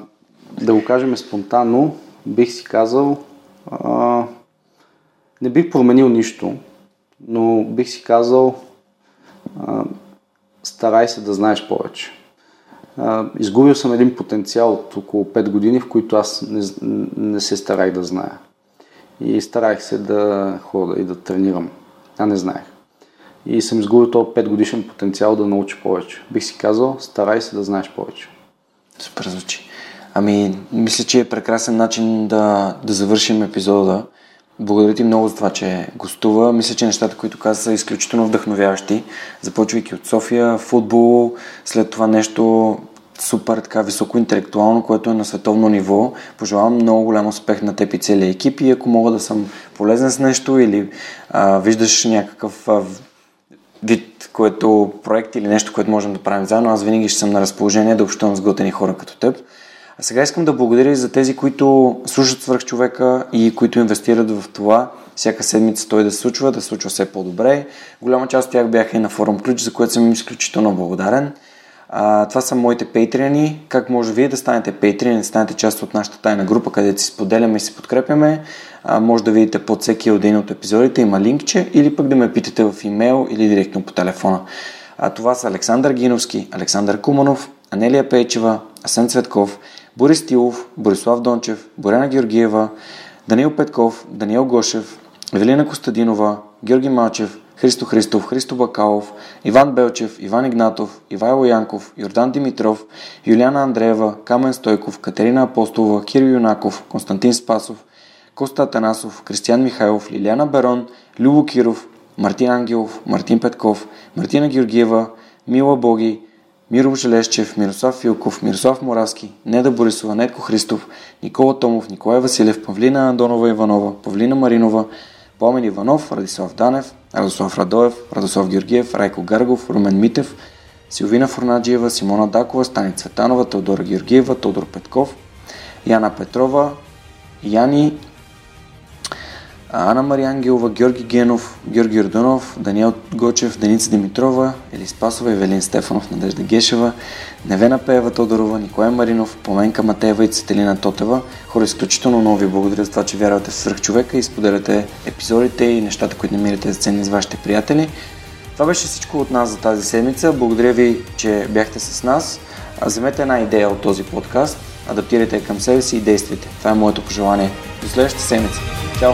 да го кажем спонтанно, бих си казал, а, не бих променил нищо, но бих си казал, старай се да знаеш повече. Изгубил съм един потенциал от около 5 години, в които аз не, не се старах да зная. И старах се да хода и да тренирам. А не знаех. И съм изгубил този 5 годишен потенциал да науча повече. Бих си казал, старай се да знаеш повече. Супер звучи. Ами, мисля, че е прекрасен начин да, да завършим епизода. Благодаря ти много за това, че гостува. Мисля, че нещата, които каза, са изключително вдъхновяващи. Започвайки от София, футбол, след това нещо супер така високо интелектуално, което е на световно ниво. Пожелавам много голям успех на теб и целия екип и ако мога да съм полезен с нещо или а, виждаш някакъв а, вид, което проект или нещо, което можем да правим заедно, аз винаги ще съм на разположение да общувам с готени хора като теб. А сега искам да благодаря и за тези, които слушат свърх човека и които инвестират в това всяка седмица той да се случва, да се случва все по-добре. Голяма част от тях бяха и на форум ключ, за което съм им изключително благодарен. А, това са моите пейтриани. Как може вие да станете пейтриани, да станете част от нашата тайна група, където си споделяме и си подкрепяме. А, може да видите под всеки един от епизодите, има линкче или пък да ме питате в имейл или директно по телефона. А, това са Александър Гиновски, Александър Куманов, Анелия Пейчева, Асен Цветков, Борис Тилов, Борислав Дончев, Борена Георгиева, Даниил Петков, Даниел Гошев, Евелина Костадинова, Георги Малчев, Христо Христов, Христо Бакалов, Иван Белчев, Иван Игнатов, Ивайло Янков, Йордан Димитров, Юлиана Андреева, Камен Стойков, Катерина Апостолова, Киро Юнаков, Константин Спасов, Коста Атанасов, Кристиян Михайлов, Лилиана Берон, Любо Киров, Мартин Ангелов, Мартин Петков, Мартина Георгиева, Мила Боги, Миро Желещев, Мирослав Филков, Мирослав Моравски, Неда Борисова, Нетко Христов, Никола Томов, Николай Василев, Павлина Андонова Иванова, Павлина Маринова, Помен Иванов, Радислав Данев, Радослав Радоев, Радослав Георгиев, Райко Гаргов, Румен Митев, Силвина Фурнаджиева, Симона Дакова, Стани Цветанова, Теодора Георгиева, Тодор Петков, Яна Петрова, Яни Ана Мария Ангелова, Георги Генов, Георги Ордонов, Даниел Гочев, Деница Димитрова, Ели Спасова, Евелин Стефанов, Надежда Гешева, Невена Пеева Тодорова, Николай Маринов, Поменка Матеева и Цетелина Тотева. Хора, изключително много ви благодаря за това, че вярвате в свърх човека и споделяте епизодите и нещата, които намирате за ценни с вашите приятели. Това беше всичко от нас за тази седмица. Благодаря ви, че бяхте с нас. Вземете една идея от този подкаст, адаптирайте я към себе си и действайте. Това е моето пожелание. До следващата седмица. Чао!